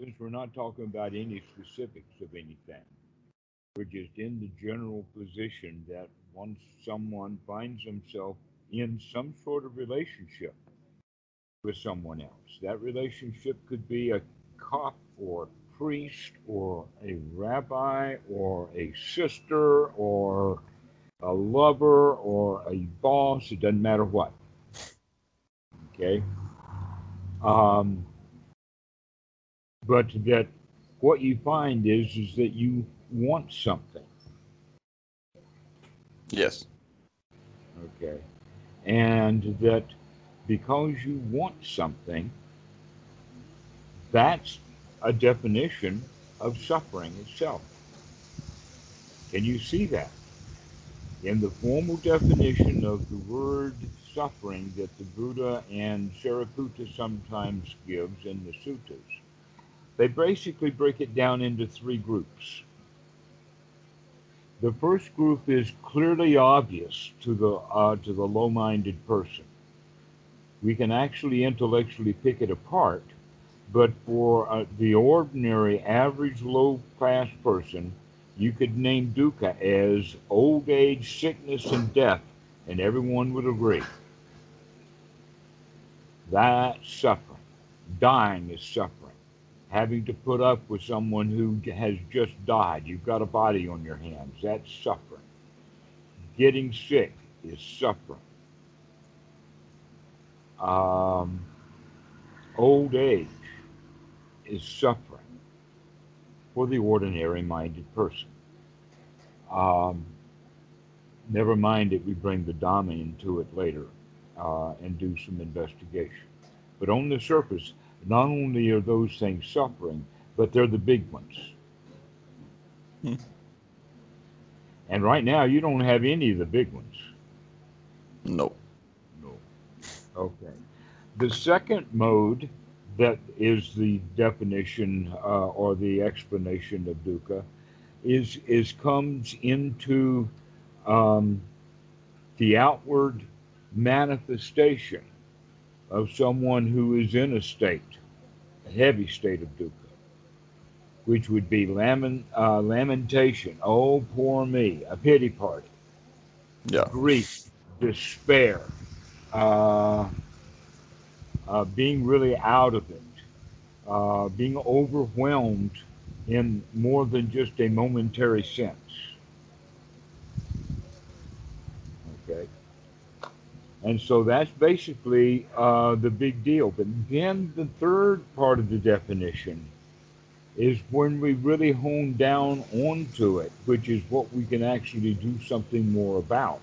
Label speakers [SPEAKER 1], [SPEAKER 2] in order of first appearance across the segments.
[SPEAKER 1] since we're not talking about any specifics of anything, we're just in the general position that once someone finds himself in some sort of relationship with someone else, that relationship could be a cop or a priest or a rabbi or a sister or a lover or a boss, it doesn't matter what. Okay? Um, but that what you find is is that you want something.
[SPEAKER 2] Yes.
[SPEAKER 1] Okay. And that because you want something, that's a definition of suffering itself. Can you see that? In the formal definition of the word suffering that the Buddha and Sariputta sometimes gives in the suttas, they basically break it down into three groups. The first group is clearly obvious to the uh, to the low-minded person. We can actually intellectually pick it apart, but for uh, the ordinary, average, low-class person, you could name dukkha as old age, sickness, and death, and everyone would agree. That's suffering. Dying is suffering having to put up with someone who has just died. You've got a body on your hands. That's suffering. Getting sick is suffering. Um, old age is suffering for the ordinary minded person. Um, never mind that we bring the Dhamma into it later uh, and do some investigation. But on the surface, not only are those things suffering, but they're the big ones. Hmm. And right now, you don't have any of the big ones.
[SPEAKER 2] No.
[SPEAKER 1] No. Okay. The second mode that is the definition uh, or the explanation of dukkha is is comes into um, the outward manifestation of someone who is in a state, a heavy state of dukkha, which would be lament, uh, lamentation, oh, poor me, a pity party,
[SPEAKER 2] yeah.
[SPEAKER 1] grief, despair, uh, uh, being really out of it, uh, being overwhelmed in more than just a momentary sense. Okay. And so that's basically uh, the big deal. But then the third part of the definition is when we really hone down onto it, which is what we can actually do something more about.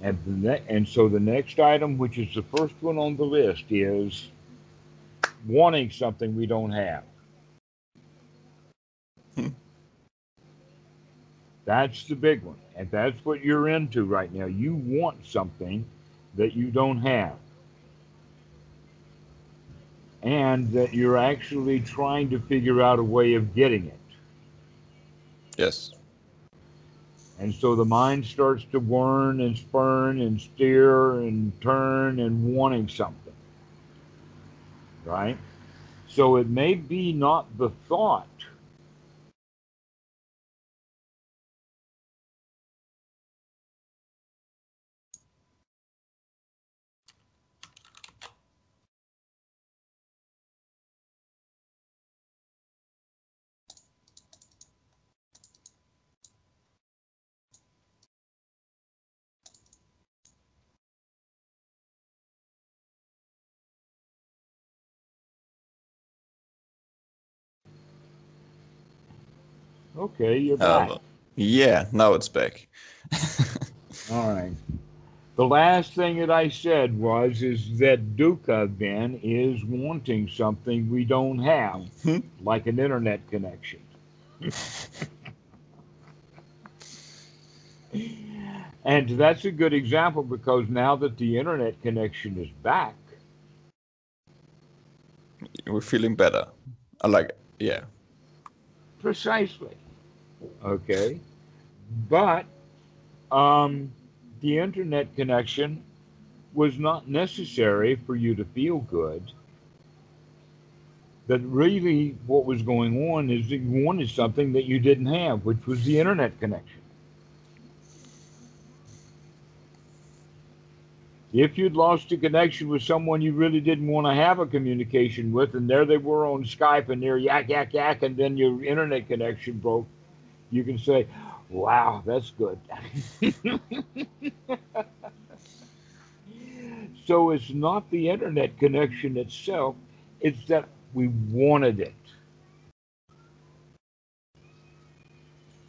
[SPEAKER 1] And, the ne- and so the next item, which is the first one on the list, is wanting something we don't have. That's the big one. And that's what you're into right now. You want something that you don't have. And that you're actually trying to figure out a way of getting it.
[SPEAKER 2] Yes.
[SPEAKER 1] And so the mind starts to whirn and spurn and steer and turn and wanting something. Right? So it may be not the thought Okay, you're back. Um,
[SPEAKER 2] yeah, now it's back.
[SPEAKER 1] All right. The last thing that I said was is that dukkha then is wanting something we don't have, hmm? like an internet connection. and that's a good example because now that the internet connection is back,
[SPEAKER 2] we're feeling better. I like it. Yeah.
[SPEAKER 1] Precisely. Okay. But um, the internet connection was not necessary for you to feel good that really what was going on is that you wanted something that you didn't have, which was the internet connection. If you'd lost a connection with someone you really didn't want to have a communication with, and there they were on Skype and they're yak, yak, yak, and then your internet connection broke, you can say, Wow, that's good. so it's not the internet connection itself, it's that we wanted it.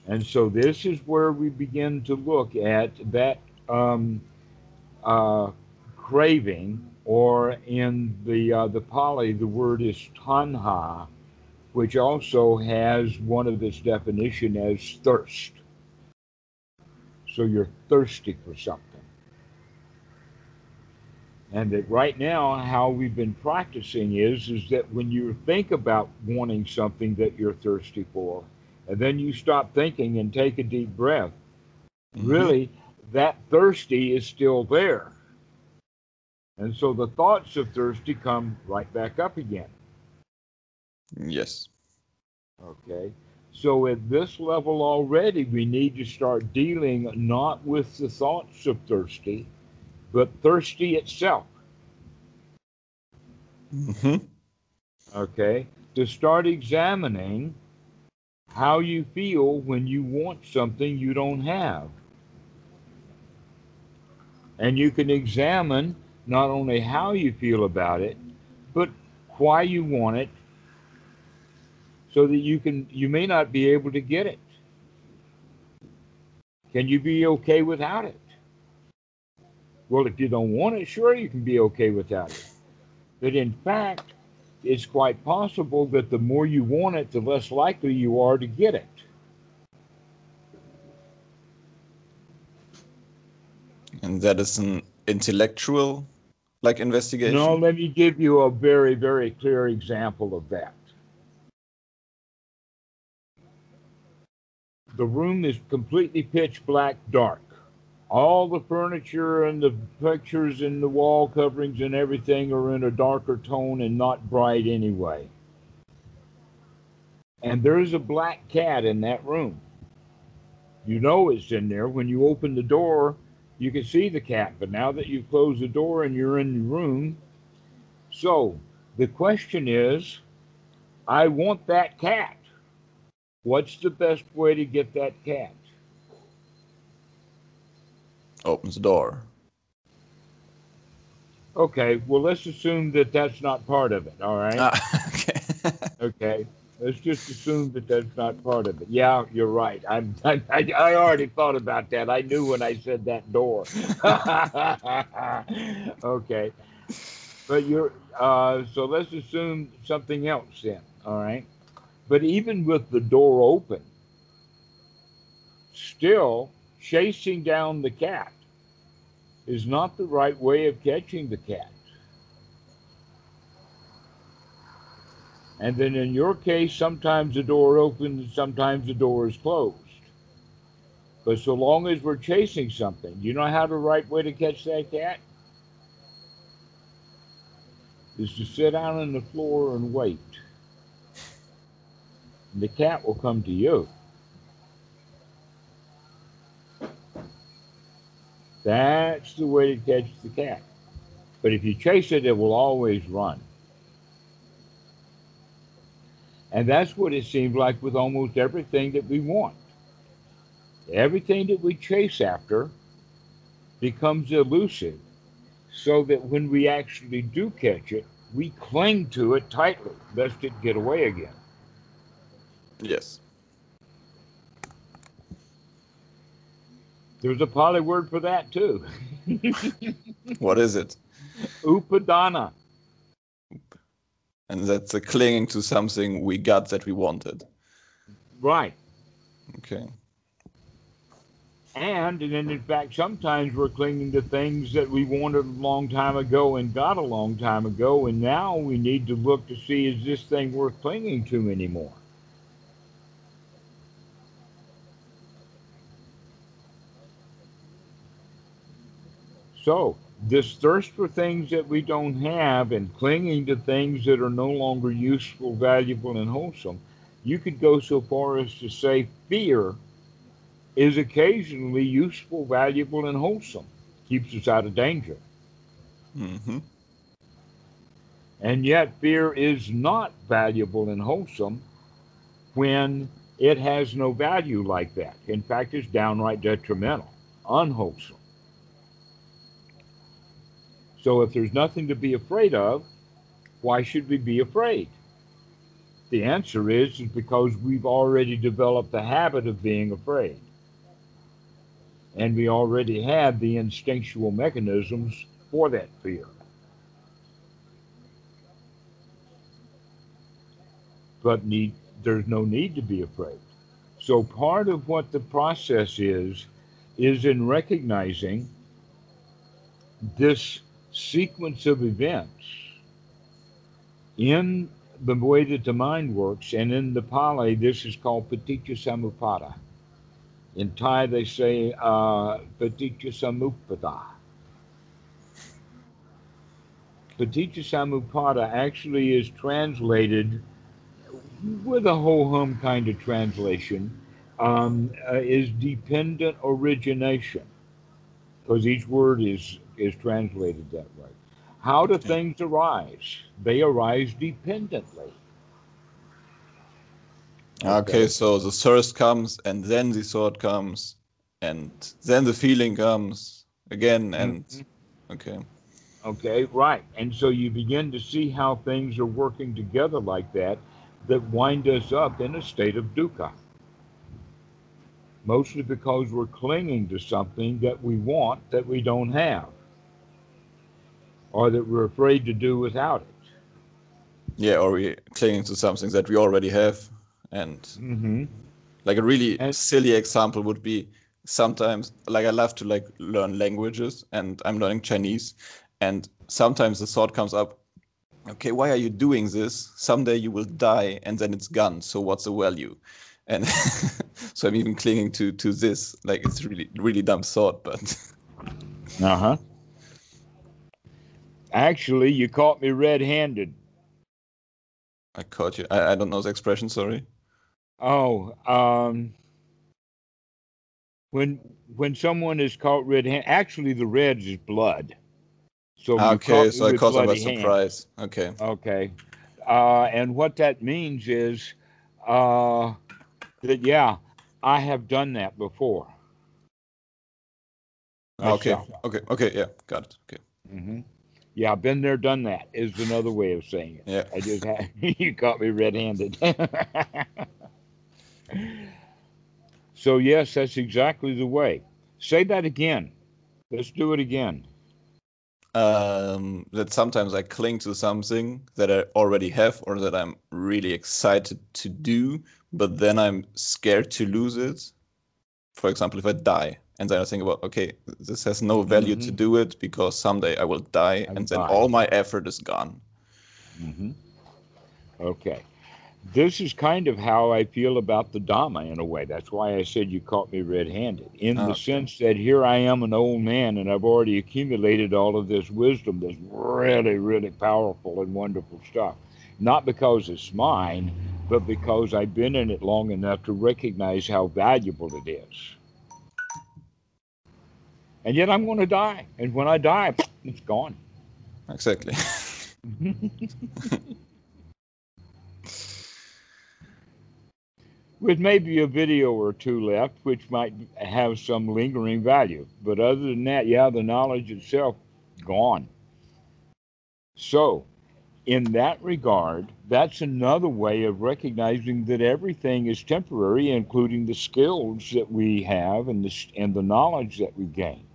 [SPEAKER 1] And so this is where we begin to look at that um, uh, craving, or in the uh, the Pali, the word is tanha, which also has one of its definition as thirst. So you're thirsty for something. And that right now, how we've been practicing is is that when you think about wanting something that you're thirsty for, and then you stop thinking and take a deep breath, mm-hmm. really that thirsty is still there. And so the thoughts of thirsty come right back up again.
[SPEAKER 2] Yes.
[SPEAKER 1] Okay. So at this level already, we need to start dealing not with the thoughts of thirsty, but thirsty itself.
[SPEAKER 2] Mm-hmm.
[SPEAKER 1] Okay. To start examining how you feel when you want something you don't have. And you can examine not only how you feel about it, but why you want it, so that you can you may not be able to get it. Can you be okay without it? Well, if you don't want it, sure you can be okay without it. But in fact, it's quite possible that the more you want it, the less likely you are to get it.
[SPEAKER 2] And that is an intellectual like investigation?
[SPEAKER 1] No, let me give you a very, very clear example of that. The room is completely pitch black dark. All the furniture and the pictures and the wall coverings and everything are in a darker tone and not bright anyway. And there's a black cat in that room. You know it's in there when you open the door you can see the cat, but now that you've closed the door and you're in the room, so the question is, I want that cat. What's the best way to get that cat?
[SPEAKER 2] Opens the door.
[SPEAKER 1] Okay, well, let's assume that that's not part of it, all right?
[SPEAKER 2] Ah, okay.
[SPEAKER 1] okay. Let's just assume that that's not part of it. Yeah, you're right. I'm, I, I already thought about that. I knew when I said that door. okay. But you're, uh, so let's assume something else then, all right? But even with the door open, still chasing down the cat is not the right way of catching the cat. And then in your case, sometimes the door opens sometimes the door is closed. But so long as we're chasing something, you know how the right way to catch that cat? Is to sit down on the floor and wait. And the cat will come to you. That's the way to catch the cat. But if you chase it, it will always run. And that's what it seems like with almost everything that we want. Everything that we chase after becomes elusive, so that when we actually do catch it, we cling to it tightly, lest it get away again.
[SPEAKER 2] Yes.
[SPEAKER 1] There's a Pali word for that too.
[SPEAKER 2] what is it?
[SPEAKER 1] Upadana
[SPEAKER 2] and that's a clinging to something we got that we wanted.
[SPEAKER 1] Right.
[SPEAKER 2] Okay.
[SPEAKER 1] And, and in fact, sometimes we're clinging to things that we wanted a long time ago and got a long time ago, and now we need to look to see is this thing worth clinging to anymore? So, this thirst for things that we don't have and clinging to things that are no longer useful, valuable, and wholesome, you could go so far as to say fear is occasionally useful, valuable, and wholesome, keeps us out of danger.
[SPEAKER 2] hmm
[SPEAKER 1] And yet, fear is not valuable and wholesome when it has no value like that. In fact, it's downright detrimental, unwholesome. So, if there's nothing to be afraid of, why should we be afraid? The answer is, is because we've already developed the habit of being afraid. And we already have the instinctual mechanisms for that fear. But need there's no need to be afraid. So part of what the process is is in recognizing this sequence of events in the way that the mind works, and in the Pali, this is called paticca samuppada. In Thai, they say uh, paticca samuppada. Paticca samuppada actually is translated with a whole hum kind of translation, um, uh, is dependent origination, because each word is is translated that way. How do things arise? They arise dependently.
[SPEAKER 2] Okay, so the thirst comes, and then the thought comes, and then the feeling comes again, and
[SPEAKER 1] Mhm.
[SPEAKER 2] okay,
[SPEAKER 1] Okay, right. And so you begin to see how things are working together like that that wind us up in a state of dukkha. Mostly because we're clinging to something that we want that we don't have, or that we're afraid to do without it.
[SPEAKER 2] yeah, or we clinging to something that we already have, and
[SPEAKER 1] Mm-hmm.
[SPEAKER 2] like a really
[SPEAKER 1] And-
[SPEAKER 2] silly example would be sometimes like I love to like learn languages, and I'm learning Chinese, and sometimes the thought comes up, okay, why are you doing this? Someday you will die, and then it's gone. So what's the value? And so I'm even clinging to to this. Like it's really really dumb thought, but
[SPEAKER 1] Uh huh. Actually, you caught me red-handed.
[SPEAKER 2] I caught you. I, I don't know the expression. Sorry.
[SPEAKER 1] Oh, um, when when someone is caught red-handed, actually the red is blood. So
[SPEAKER 2] okay, so I caught them by surprise. Okay.
[SPEAKER 1] Okay, uh, and what that means is uh, that yeah, I have done that before.
[SPEAKER 2] Okay.
[SPEAKER 1] myself.
[SPEAKER 2] Okay. Okay. Yeah. Got it. Okay.
[SPEAKER 1] hmm Yeah, been there, done that is another way of saying it.
[SPEAKER 2] Yeah.
[SPEAKER 1] I just had, you caught me red-handed. so yes, that's exactly the way. Say that again. Let's do it again.
[SPEAKER 2] um, that sometimes I cling to something that I already have or that I'm really excited to do, but then I'm scared to lose it. For example, if I die, and then I think about, okay, this has no value to
[SPEAKER 1] Mhm.
[SPEAKER 2] do it because someday I will die,
[SPEAKER 1] I
[SPEAKER 2] and then all my effort is gone.
[SPEAKER 1] hmm Okay. This is kind of how I feel about the Dhamma in a way. That's why I said you caught me red handed, in the
[SPEAKER 2] Okay.
[SPEAKER 1] sense that here I am, an old man, and I've already accumulated all of this wisdom that's really, really powerful and wonderful stuff. Not because it's mine, but because I've been in it long enough to recognize how valuable it is. And yet I'm going to die. And when I die, it's gone.
[SPEAKER 2] Exactly.
[SPEAKER 1] with maybe a video or two left, which might have some lingering value. But other than that, yeah, the knowledge itself gone. So, in that regard, that's another way of recognizing that everything is temporary, including the skills that we have and the and the knowledge that we gain.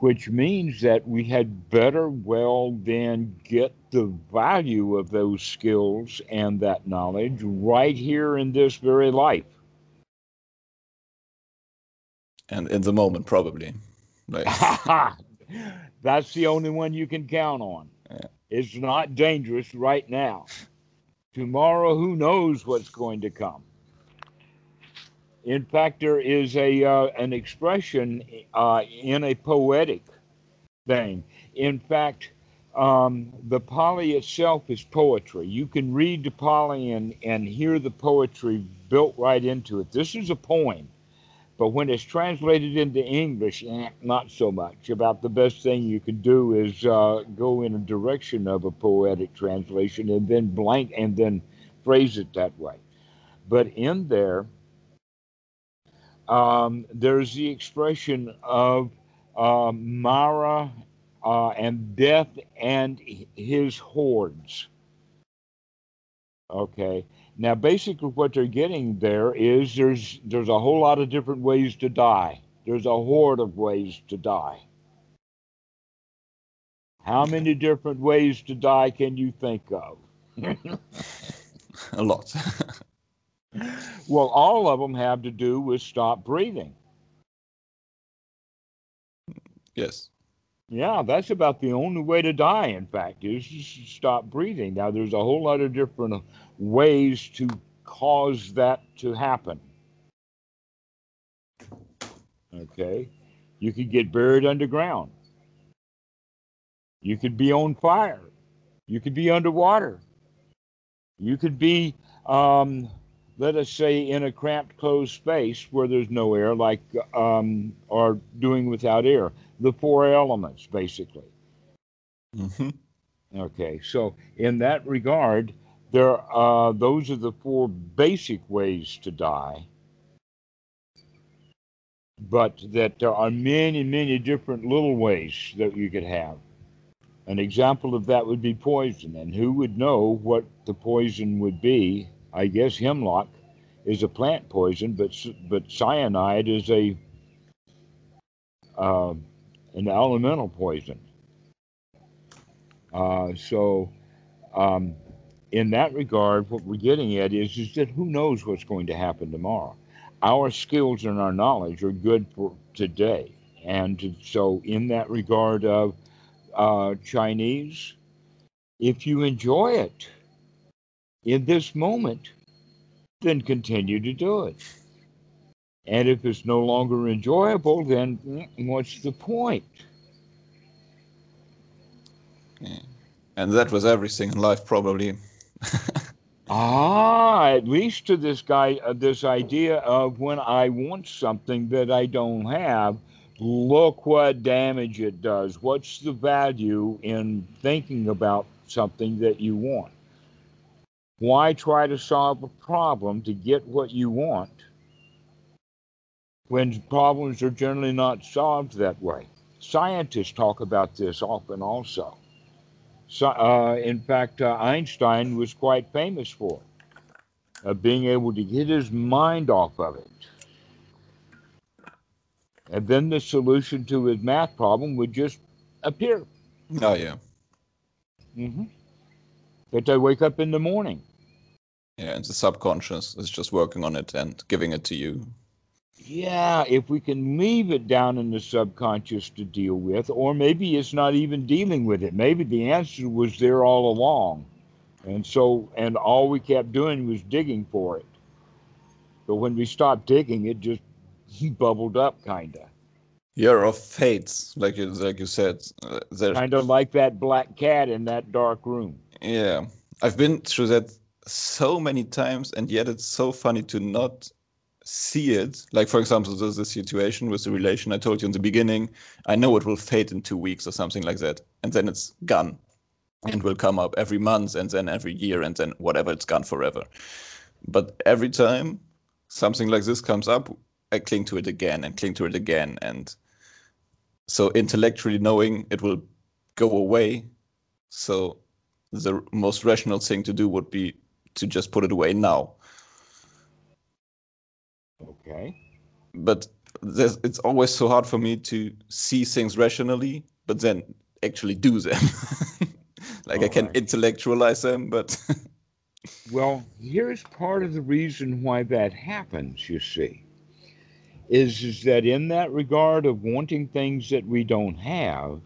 [SPEAKER 1] Which means that we had better well then get the value of those skills and that knowledge right here in this very life.
[SPEAKER 2] and in the moment, probably. Like,
[SPEAKER 1] That's the only one you can count on.
[SPEAKER 2] Yeah.
[SPEAKER 1] It's not dangerous right now. Tomorrow, who knows what's going to come? In fact, there is a uh, an expression uh, in a poetic thing. In fact, um, the Pali itself is poetry. You can read the Pali and, and hear the poetry built right into it. This is a poem, but when it's translated into English, eh, not so much. About the best thing you can do is uh, go in a direction of a poetic translation and then blank and then phrase it that way. But in there, um, there's the expression of uh, Mara uh, and death and his hordes. Okay. Now, basically, what they're getting there is there's there's a whole lot of different ways to die. There's a horde of ways to die. How many different ways to die can you think of?
[SPEAKER 2] a lot.
[SPEAKER 1] well, all of them have to do with stop breathing.
[SPEAKER 2] Yes.
[SPEAKER 1] Yeah, that's about the only way to die, in fact, is to stop breathing. Now, there's a whole lot of different ways to cause that to happen. Okay. You could get buried underground. You could be on fire. You could be underwater. You could be, um, let us say, in a cramped, closed space where there's no air, like, um, or doing without air the four elements, basically.
[SPEAKER 2] Mm-hmm.
[SPEAKER 1] Okay, so in that regard, there uh, those are the four basic ways to die. But that there are many, many different little ways that you could have. An example of that would be poison, and who would know what the poison would be? I guess hemlock is a plant poison, but but cyanide is a uh, an elemental poison. Uh, so, um, in that regard, what we're getting at is, is that who knows what's going to happen tomorrow? Our skills and our knowledge are good for today. And so, in that regard of uh, Chinese, if you enjoy it in this moment, then continue to do it. And if it's no longer enjoyable, then what's the point?
[SPEAKER 2] Yeah. And that was everything in life, probably.
[SPEAKER 1] ah, at least to this guy, uh, this idea of when I want something that I don't have, look what damage it does. What's the value in thinking about something that you want? Why try to solve a problem to get what you want when problems are generally not solved that way. Scientists talk about this often also. So, uh, in fact, uh, Einstein was quite famous for it, uh, being able to get his mind off of it. And then the solution to his math problem would just appear.
[SPEAKER 2] Oh, yeah.
[SPEAKER 1] Mm-hmm. That they wake up in the morning.
[SPEAKER 2] Yeah, and the subconscious is just working on it and giving it to you
[SPEAKER 1] yeah, if we can leave it down in the subconscious to deal with, or maybe it's not even dealing with it. Maybe the answer was there all along. And so, and all we kept doing was digging for it. But when we stopped digging, it just bubbled up, kind of.
[SPEAKER 2] Year of fates, like you, like you said. Uh,
[SPEAKER 1] kind of like that black cat in that dark room.
[SPEAKER 2] Yeah. I've been through that so many times, and yet it's so funny to not see it. Like for example there's a situation with the relation i told you in the beginning. I know it will fade in two weeks or something like that and then it's gone and will come up every month and then every year and then whatever it's gone forever. But every time something like this comes up i cling to it again and cling to it again. And so intellectually knowing it will go away so the most rational thing to do would be to just put it away now
[SPEAKER 1] Okay.
[SPEAKER 2] But it's always so hard for me to see things rationally, but then actually do them. like All I can right. intellectualize them, but.
[SPEAKER 1] well, here's part of the reason why that happens, you see. Is, is that in that regard of wanting things that we don't have,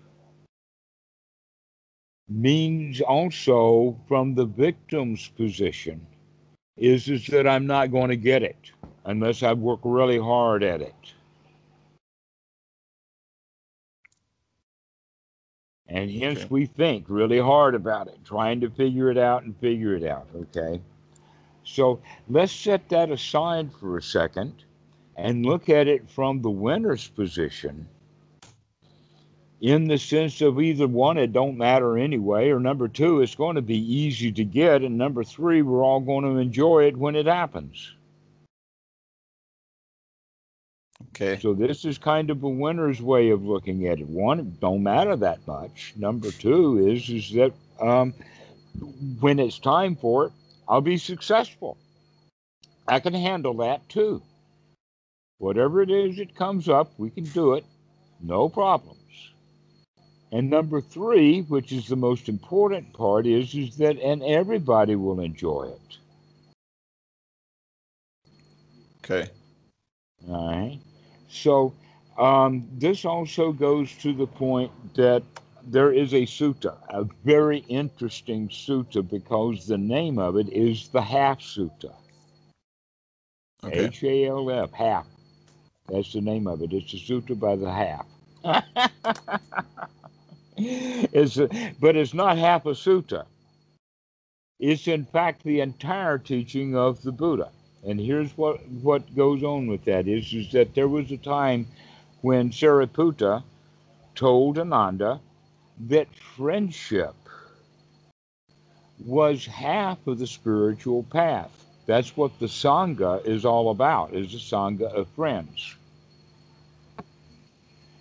[SPEAKER 1] means also from the victim's position is, is that I'm not going to get it unless I work really hard at it. And hence
[SPEAKER 2] Okay.
[SPEAKER 1] we think really hard about it, trying to figure it out and figure it out. Okay. So let's set that aside for a second and look at it from the winner's position in the sense of either one, it don't matter anyway, or number two, it's going to be easy to get, and number three, we're all going to enjoy it when it happens.
[SPEAKER 2] Okay.
[SPEAKER 1] So this is kind of a winner's way of looking at it. One, it don't matter that much. Number two is is that um, when it's time for it, I'll be successful. I can handle that too. Whatever it is that comes up, we can do it, no problems. And number three, which is the most important part, is is that and everybody will enjoy it.
[SPEAKER 2] Okay.
[SPEAKER 1] All right. So um, this also goes to the point that there is a sutta, a very interesting sutta, because the name of it is the Half Sutta.
[SPEAKER 2] Okay.
[SPEAKER 1] H A L F, half. That's the name of it. It's a sutta by the half. it's but it's not half a sutta. It's in fact the entire teaching of the Buddha. And here's what, what goes on with that is, is that there was a time when Sariputta told Ananda that friendship was half of the spiritual path. That's what the Sangha is all about, is the Sangha of friends.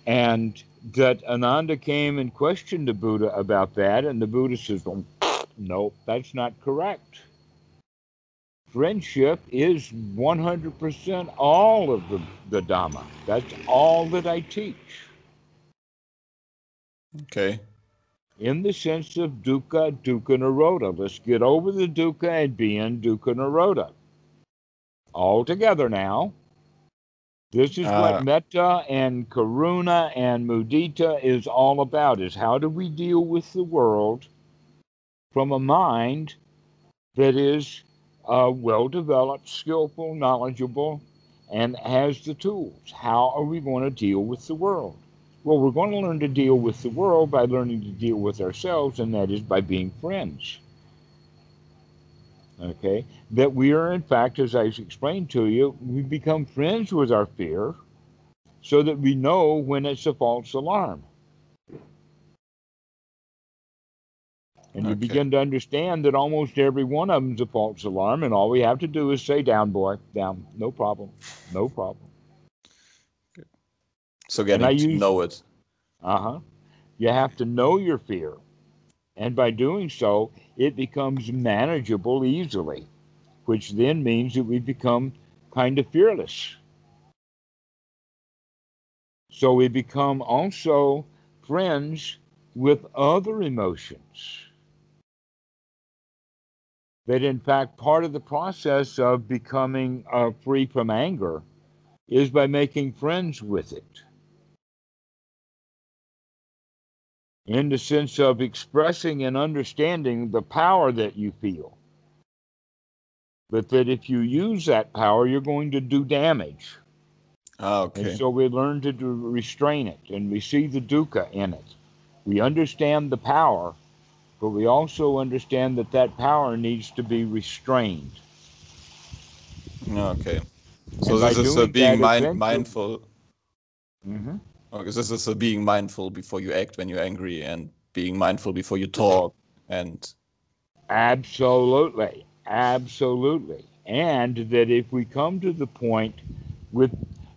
[SPEAKER 1] And that Ananda came and questioned the Buddha about that, and the Buddha says, "Oh, no, that's not correct. Friendship is 100% all of the, the Dhamma. That's all that I teach
[SPEAKER 2] Okay.
[SPEAKER 1] in the sense of dukkha, dukkha nirodha. Let's get over the dukkha and be in dukkha nirodha. All together now. This is what metta and karuna and mudita is all about is how do we deal with the world from a mind that is uh, well developed, skillful, knowledgeable, and has the tools. How are we going to deal with the world? Well, we're going to learn to deal with the world by learning to deal with ourselves, and that is by being friends. Okay? That we are, in fact, as I explained to you, we become friends with our fear so that we know when it's a false alarm. And you begin to understand that almost every one of them is a false alarm, and all we have to do is say, Down, boy, down, no problem, no problem.
[SPEAKER 2] So getting to
[SPEAKER 1] use-
[SPEAKER 2] know it.
[SPEAKER 1] Uh huh. You have to know your fear. And by doing so, it becomes manageable easily, which then means that we become kind of fearless. So we become also friends with other emotions. That, in fact, part of the process of becoming uh, free from anger is by making friends with it. In the sense of expressing and understanding the power that you feel. But that if you use that power, you're going to do damage.
[SPEAKER 2] Ah, okay.
[SPEAKER 1] And so we learn to do, restrain it and we see the dukkha in it. We understand the power, but we also understand that that power needs to be restrained.
[SPEAKER 2] Okay. So
[SPEAKER 1] And
[SPEAKER 2] this is being mind- mindful.
[SPEAKER 1] Mm-hmm.
[SPEAKER 2] Oh, okay, this is being mindful before you act when you're angry, and being mindful before you talk, and
[SPEAKER 1] Absolutely. Absolutely. And that if we come to the point with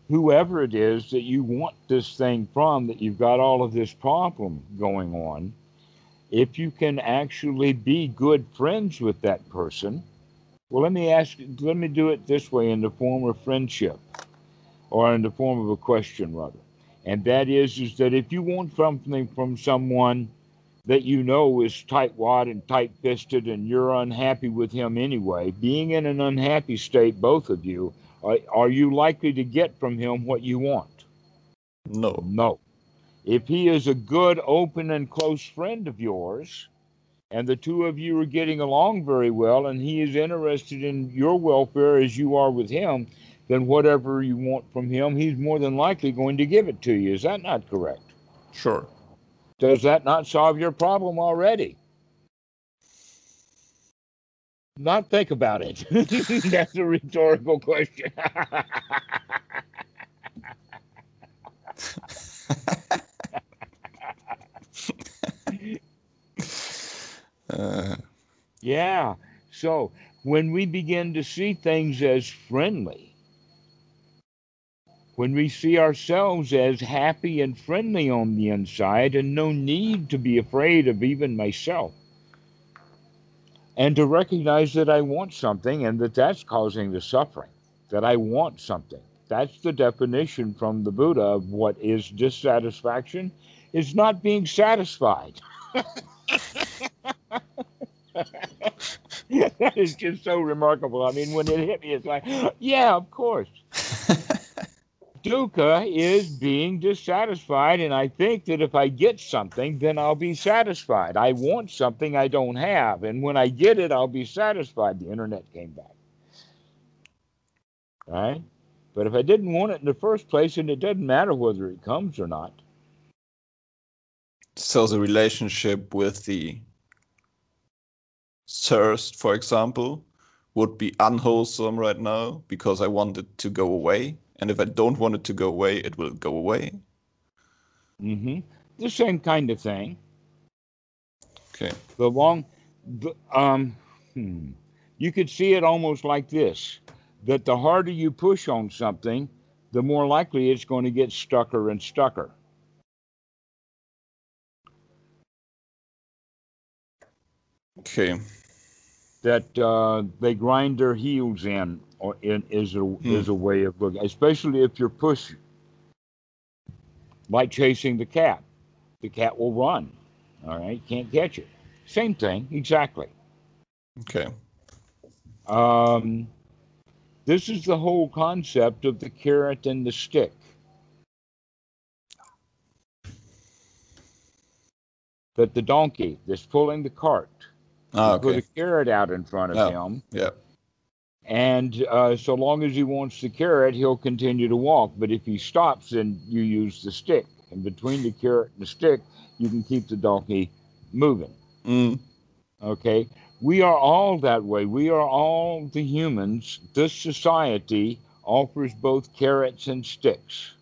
[SPEAKER 1] whoever it is that you want this thing from, that you've got all of this problem going on, if you can actually be good friends with that person, well, let me ask, let me do it this way in the form of friendship or in the form of a question, rather. And that is, is that if you want something from someone that you know is tightwad and tight fisted and you're unhappy with him anyway, being in an unhappy state, both of you, are, are you likely to get from him what you want?
[SPEAKER 2] no.
[SPEAKER 1] No. If he is a good, open, and close friend of yours, and the two of you are getting along very well, and he is interested in your welfare as you are with him, then whatever you want from him, he's more than likely going to give it to you. Is that not correct?
[SPEAKER 2] Sure.
[SPEAKER 1] Does that not solve your problem already? Not think about it. That's a rhetorical question.
[SPEAKER 2] uh,
[SPEAKER 1] yeah. So when we begin to see things as friendly, when we see ourselves as happy and friendly on the inside and no need to be afraid of even myself, and to recognize that I want something and that that's causing the suffering, that I want something. That's the definition from the Buddha of what is dissatisfaction is not being satisfied. that is just so remarkable. I mean, when it hit me, it's like, yeah, of course. Dukkha is being dissatisfied, and I think that if I get something, then I'll be satisfied. I want something I don't have, and when I get it, I'll be satisfied. The internet came back. Right? But if I didn't want it in the first place, and it doesn't matter whether it comes or not.
[SPEAKER 2] So the relationship with the thirst, for example, would be unwholesome right now because I want it to go away. And if I don't want it to go away, it will go away.
[SPEAKER 1] Mm-hmm. The same kind of thing.
[SPEAKER 2] Okay.
[SPEAKER 1] The long, the, um, hmm. you could see it almost like this: that the harder you push on something, the more likely it's going to get stucker and stucker.
[SPEAKER 2] Okay.
[SPEAKER 1] That uh, they grind their heels in, or in is a
[SPEAKER 2] Hmm.
[SPEAKER 1] is a way of looking, especially if you're pushing, like chasing the cat. The cat will run. All right, can't catch it. Same thing, exactly.
[SPEAKER 2] Okay.
[SPEAKER 1] Um, this is the whole concept of the carrot and the stick. That the donkey that's pulling the cart
[SPEAKER 2] Ah,
[SPEAKER 1] you put a carrot out in front of
[SPEAKER 2] Yeah.
[SPEAKER 1] him,
[SPEAKER 2] Yeah.
[SPEAKER 1] And uh, so long as he wants the carrot, he'll continue to walk. But if he stops, then you use the stick, and between the carrot and the stick, you can keep the donkey moving.
[SPEAKER 2] Mm.
[SPEAKER 1] Okay. We are all that way. We are all the humans. This society offers both carrots and sticks.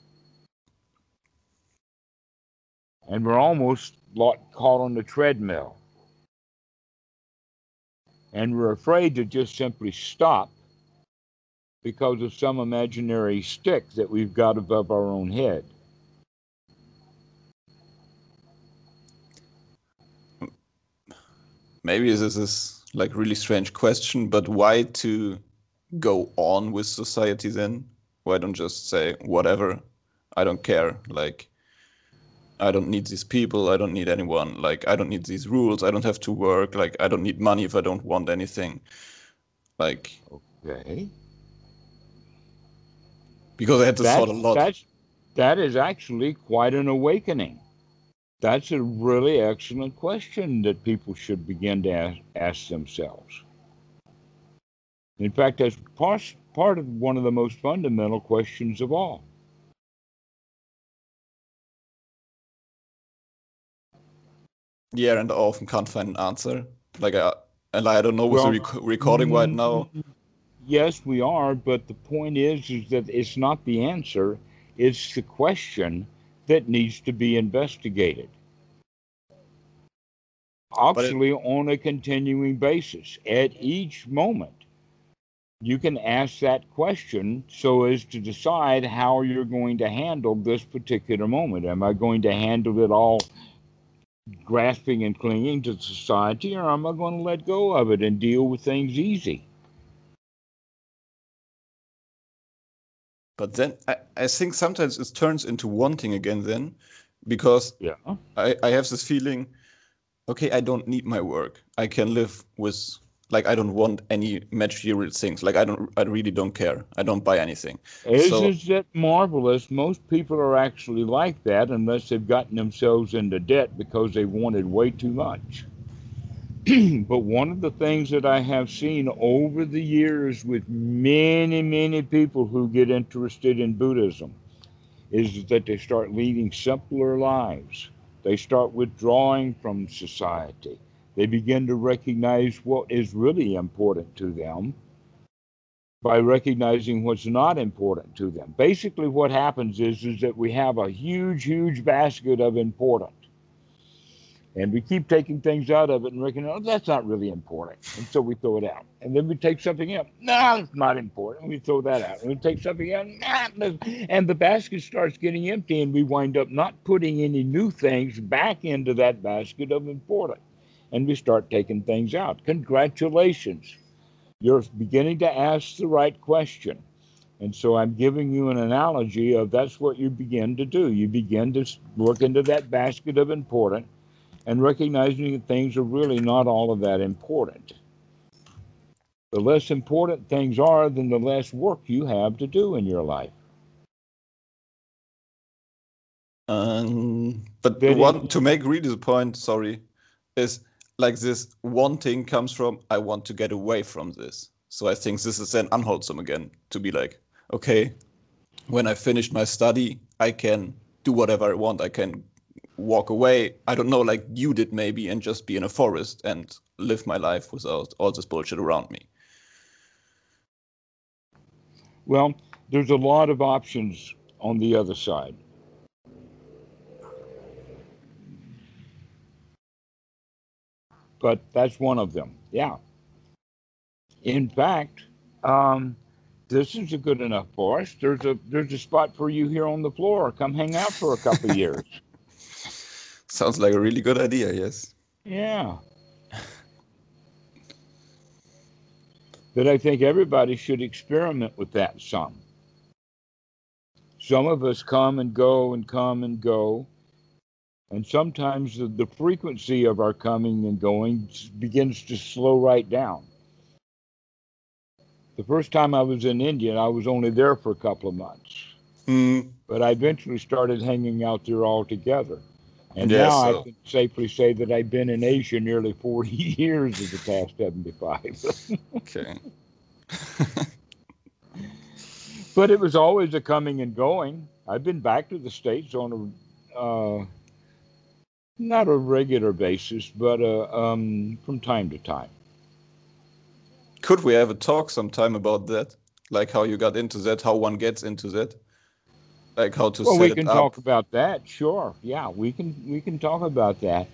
[SPEAKER 1] And we're almost lot caught on the treadmill. And we're afraid to just simply stop because of some imaginary stick that we've got above our own head.
[SPEAKER 2] Maybe this is like really strange question, but why to go on with society then? Why don't just say whatever? I don't care. Like I don't need these people. I don't need anyone. Like I don't need these rules. I don't have to work. Like I don't need money if I don't want anything. Like
[SPEAKER 1] Okay.
[SPEAKER 2] Because I had this thought a lot.
[SPEAKER 1] That's, that is actually quite an awakening. That's a really excellent question that people should begin to ask, ask themselves. In fact, that's part, part of one of the most fundamental questions of all.
[SPEAKER 2] Yeah, and I often can't find an answer. Like I and I don't know with
[SPEAKER 1] Well,
[SPEAKER 2] the rec- recording right now. Mm-hmm.
[SPEAKER 1] Yes, we are, but the point is, is that it's not the answer; it's the question that needs to be investigated. Actually, on a continuing basis, at each moment, you can ask that question so as to decide how you're going to handle this particular moment. Am I going to handle it all grasping and clinging to society, or am I going to let go of it and deal with things easy?
[SPEAKER 2] But then I, I think sometimes it turns into wanting again then because
[SPEAKER 1] Yeah.
[SPEAKER 2] I, I have this feeling, okay, I don't need my work. I can live with like I don't want any material things. Like I don't I really don't care. I don't buy anything. So-
[SPEAKER 1] Isn't it marvelous? Most people are actually like that unless they've gotten themselves into debt because they wanted way too much. but one of the things that I have seen over the years with many, many people who get interested in Buddhism is that they start leading simpler lives. They start withdrawing from society. They begin to recognize what is really important to them by recognizing what's not important to them. Basically, what happens is, is that we have a huge, huge basket of important. And we keep taking things out of it and recognize, oh, that's not really important. And so we throw it out. And then we take something else. No, it's not important. We throw that out. And we take something else. Nah, and the basket starts getting empty, and we wind up not putting any new things back into that basket of important. And we start taking things out. Congratulations you're beginning to ask the right question. And so I'm giving you an analogy of that's what you begin to do. You begin to look into that basket of important and recognizing that things are really not all of that important. The less important things are, then the less work you have to do in your life.
[SPEAKER 2] Um, but one, to make really the point, sorry, is like this wanting comes from I want to get away from this. So I think this is then unwholesome again to be like, okay, when I finish my study, I can do whatever I want. I can walk away. I don't know, like you did maybe, and just be in a forest and live my life without all this bullshit around me.
[SPEAKER 1] Well, there's a lot of options on the other side. but that's one of them. Yeah. In fact, um, this is a good enough for us. There's a there's a spot for you here on the floor. Come hang out for a couple of years.
[SPEAKER 2] Sounds like a really good idea. Yes.
[SPEAKER 1] Yeah. but I think everybody should experiment with that some. Some of us come and go and come and go. And sometimes the, the frequency of our coming and going begins to slow right down. The first time I was in India, I was only there for a couple of months.
[SPEAKER 2] Mm.
[SPEAKER 1] But I eventually started hanging out there altogether. And yeah, now so. I can safely say that I've been in Asia nearly 40 years of the past 75.
[SPEAKER 2] okay.
[SPEAKER 1] but it was always a coming and going. I've been back to the States on a uh, not a regular basis, but uh, um, from time to time.
[SPEAKER 2] Could we have a talk sometime about that? Like how you got into that, how one gets into that, like how to.
[SPEAKER 1] Well, we can talk about that. Sure, yeah, we can we can talk about that,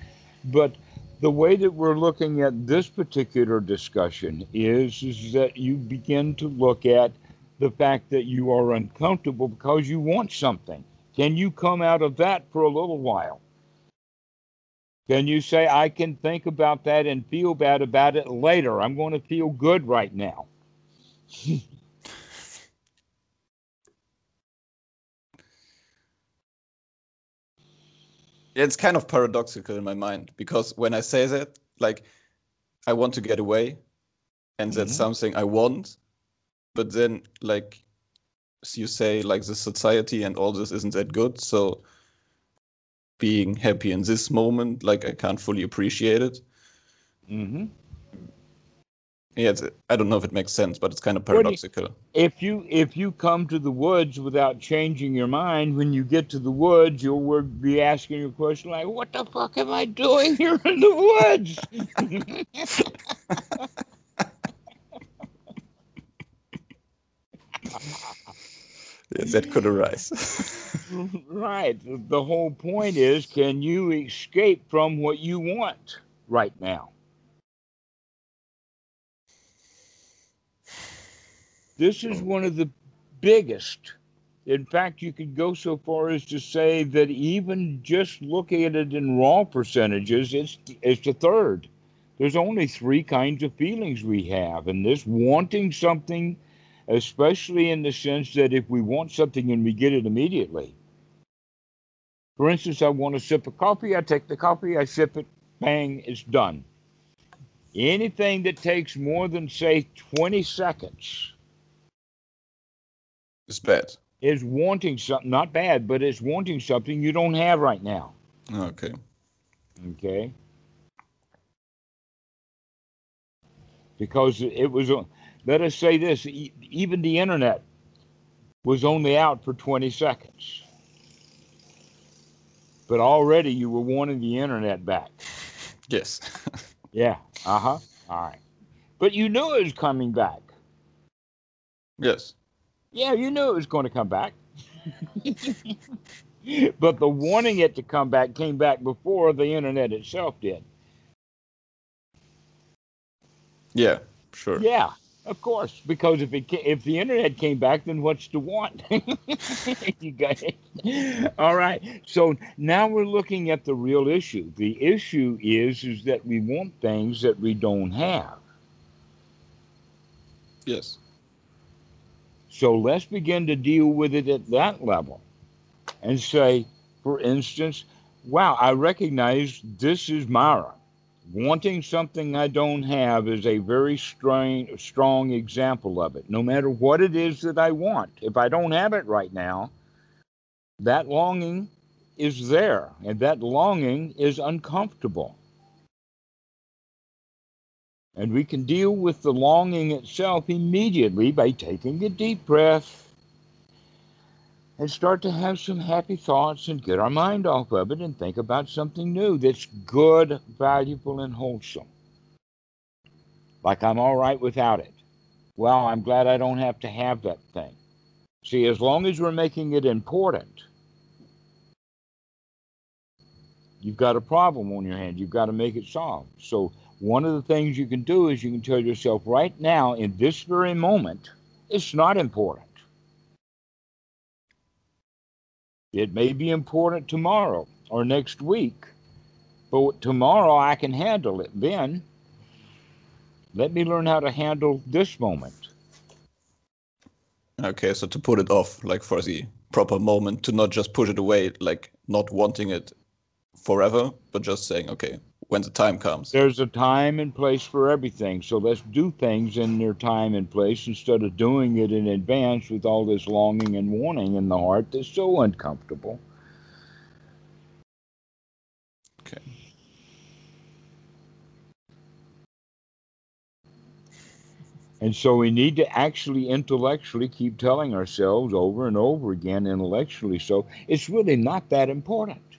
[SPEAKER 1] but the way that we're looking at this particular discussion is is that you begin to look at the fact that you are uncomfortable because you want something. Can you come out of that for a little while? Can you say, I can think about that and feel bad about it later? I'm going to feel good right now.
[SPEAKER 2] it's kind of paradoxical in my mind because when I say that, like, I want to get away, and that's mm-hmm. something I want, but then, like, you say, like, the society and all this isn't that good, so being happy in this moment. Like I can't fully appreciate it.
[SPEAKER 1] Mm-hmm.
[SPEAKER 2] Yeah, I don't know if it makes sense, but it's kind of paradoxical.
[SPEAKER 1] If you if you come to the woods without changing your mind, when you get to the woods, you'll be asking your question like, "What the fuck am I doing here in the woods?"
[SPEAKER 2] yes, that could arise.
[SPEAKER 1] right. The whole point is can you escape from what you want right now? This is one of the biggest. In fact, you could go so far as to say that even just looking at it in raw percentages, it's, it's the third. There's only three kinds of feelings we have, and this wanting something especially in the sense that if we want something and we get it immediately. For instance, I want a sip of coffee, I take the coffee, I sip it, bang, it's done. Anything that takes more than, say, 20 seconds
[SPEAKER 2] is bad.
[SPEAKER 1] Is wanting something, not bad, but it's wanting something you don't have right now.
[SPEAKER 2] Okay.
[SPEAKER 1] Okay. Because it was let us say this even the internet was only out for 20 seconds. but already you were wanting the internet back.
[SPEAKER 2] Yes.
[SPEAKER 1] Yeah. Uh huh. All right. But you knew it was coming back.
[SPEAKER 2] yes.
[SPEAKER 1] Yeah, you knew it was going to come back. but the wanting it to come back came back before the internet itself did.
[SPEAKER 2] Yeah. Sure.
[SPEAKER 1] Yeah, of course. Because if it ca- if the internet came back, then what's to want? you got it. All right. So now we're looking at the real issue. The issue is is that we want things that we don't have.
[SPEAKER 2] Yes.
[SPEAKER 1] So let's begin to deal with it at that level and say, for instance, wow, I recognize this is Myra. Wanting something I don't have is a very strong, strong example of it. No matter what it is that I want, if I don't have it right now, that longing is there, and that longing is uncomfortable. And we can deal with the longing itself immediately by taking a deep breath and start to have some happy thoughts and get our mind off of it and think about something new that's good, valuable, and wholesome. Like I'm all right without it. Well, I'm glad I don't have to have that thing. See, as long as we're making it important, you've got a problem on your hand. You've got to make it solved. So, one of the things you can do is you can tell yourself right now, in this very moment, it's not important. It may be important tomorrow or next week, but tomorrow I can handle it. Then, let me learn how to handle this moment.
[SPEAKER 2] Okay, so to put it off, like for the proper moment, to not just push it away, like not wanting it forever, but just saying, okay, when the time comes.
[SPEAKER 1] There's a time and place for everything. So let's do things in their time and place instead of doing it in advance with all this longing and wanting in the heart that's so uncomfortable.
[SPEAKER 2] Okay.
[SPEAKER 1] And so we need to actually intellectually keep telling ourselves over and over again, intellectually, so it's really not that important.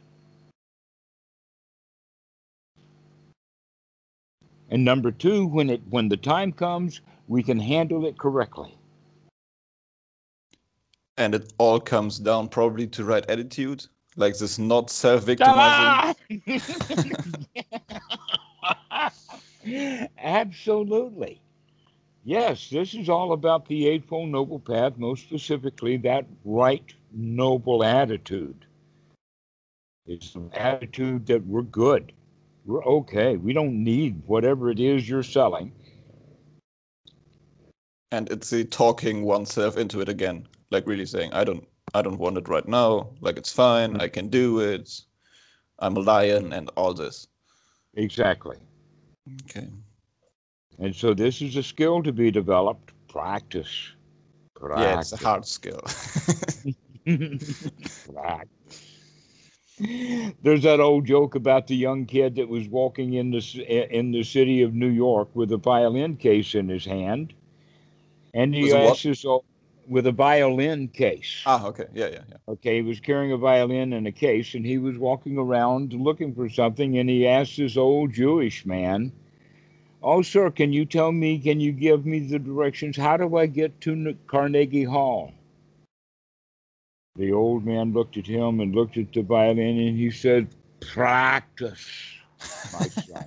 [SPEAKER 1] And number two, when it when the time comes, we can handle it correctly.
[SPEAKER 2] And it all comes down probably to right attitude, like this not self-victimizing.
[SPEAKER 1] Absolutely. Yes, this is all about the Eightfold Noble Path, most specifically that right noble attitude. It's an attitude that we're good. We're okay. We don't need whatever it is you're selling.
[SPEAKER 2] And it's the talking oneself into it again, like really saying, I don't I don't want it right now. Like it's fine, I can do it. I'm a lion and all this.
[SPEAKER 1] Exactly.
[SPEAKER 2] Okay.
[SPEAKER 1] And so this is a skill to be developed. Practice.
[SPEAKER 2] Yeah, it's a hard skill.
[SPEAKER 1] Practice. There's that old joke about the young kid that was walking in the in the city of New York with a violin case in his hand, and he
[SPEAKER 2] With a what?
[SPEAKER 1] asked his o- with a violin case.
[SPEAKER 2] ah, okay. Yeah, yeah, yeah.
[SPEAKER 1] Okay, he was carrying a violin in a case, and he was walking around looking for something, and he asked this old Jewish man, "Oh, sir, can you tell me? Can you give me the directions? How do I get to Carnegie Hall?" The old man looked at him and looked at the violin, and he said, "Practice, my son,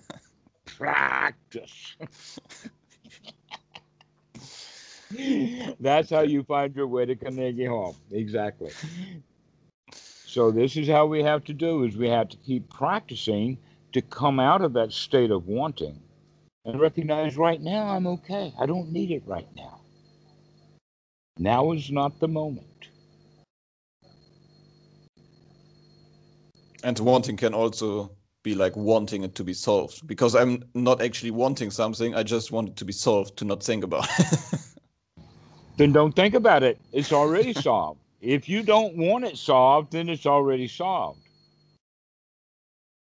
[SPEAKER 1] practice." That's how you find your way to Carnegie Hall. Exactly. So this is how we have to do is we have to keep practicing to come out of that state of wanting and recognize right now I'm okay. I don't need it right now. Now is not the moment.
[SPEAKER 2] And wanting can also be like wanting it to be solved because I'm not actually wanting something. I just want it to be solved to not think about.
[SPEAKER 1] Then don't think about it. It's already solved. If you don't want it solved, then it's already solved.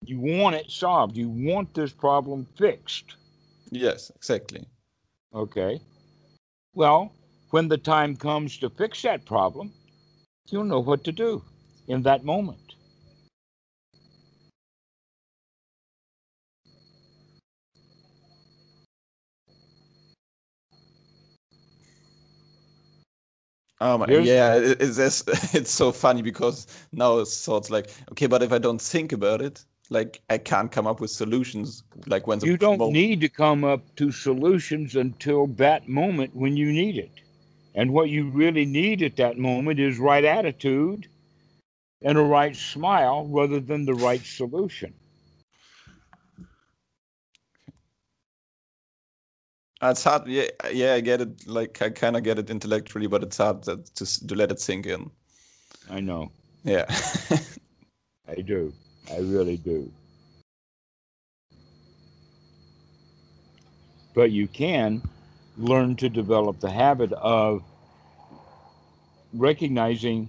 [SPEAKER 1] You want it solved. You want this problem fixed.
[SPEAKER 2] yes, exactly.
[SPEAKER 1] Okay. Well, when the time comes to fix that problem, you'll know what to do in that moment.
[SPEAKER 2] Um, oh my, yeah, it, it's it's it's so funny because now it's thoughts like, okay, but if I don't think about it, like I can't come up with solutions. Like when
[SPEAKER 1] You don't
[SPEAKER 2] mo-
[SPEAKER 1] need to come up to solutions until that moment when you need it. And what you really need at that moment is right attitude and a right smile rather than the right solution.
[SPEAKER 2] It's hard. Yeah, yeah, I get it. Like I kind of get it intellectually, but it's hard to to, to let it sink in.
[SPEAKER 1] I know.
[SPEAKER 2] Yeah.
[SPEAKER 1] I do. I really do. But you can learn to develop the habit of recognizing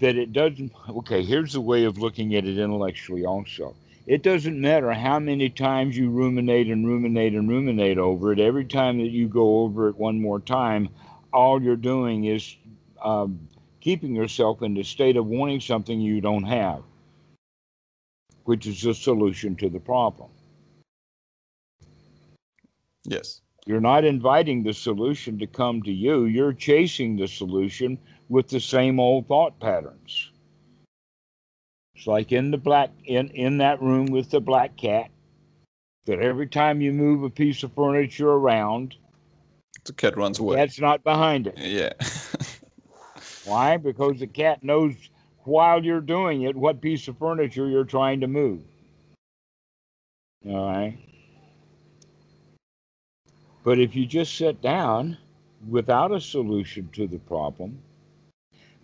[SPEAKER 1] that it doesn't. Okay, here's the way of looking at it intellectually also. It doesn't matter how many times you ruminate and ruminate and ruminate over it. Every time that you go over it one more time, all you're doing is um, keeping yourself in the state of wanting something you don't have which is the solution to the problem.
[SPEAKER 2] yes.
[SPEAKER 1] You're not inviting the solution to come to you, you're chasing the solution with the same old thought patterns. It's like in the black in, in that room with the black cat that every time you move a piece of furniture around,
[SPEAKER 2] The cat runs away.
[SPEAKER 1] that's not behind it.
[SPEAKER 2] Yeah.
[SPEAKER 1] Why? Because the cat knows while you're doing it what piece of furniture you're trying to move. All right. But if you just sit down without a solution to the problem,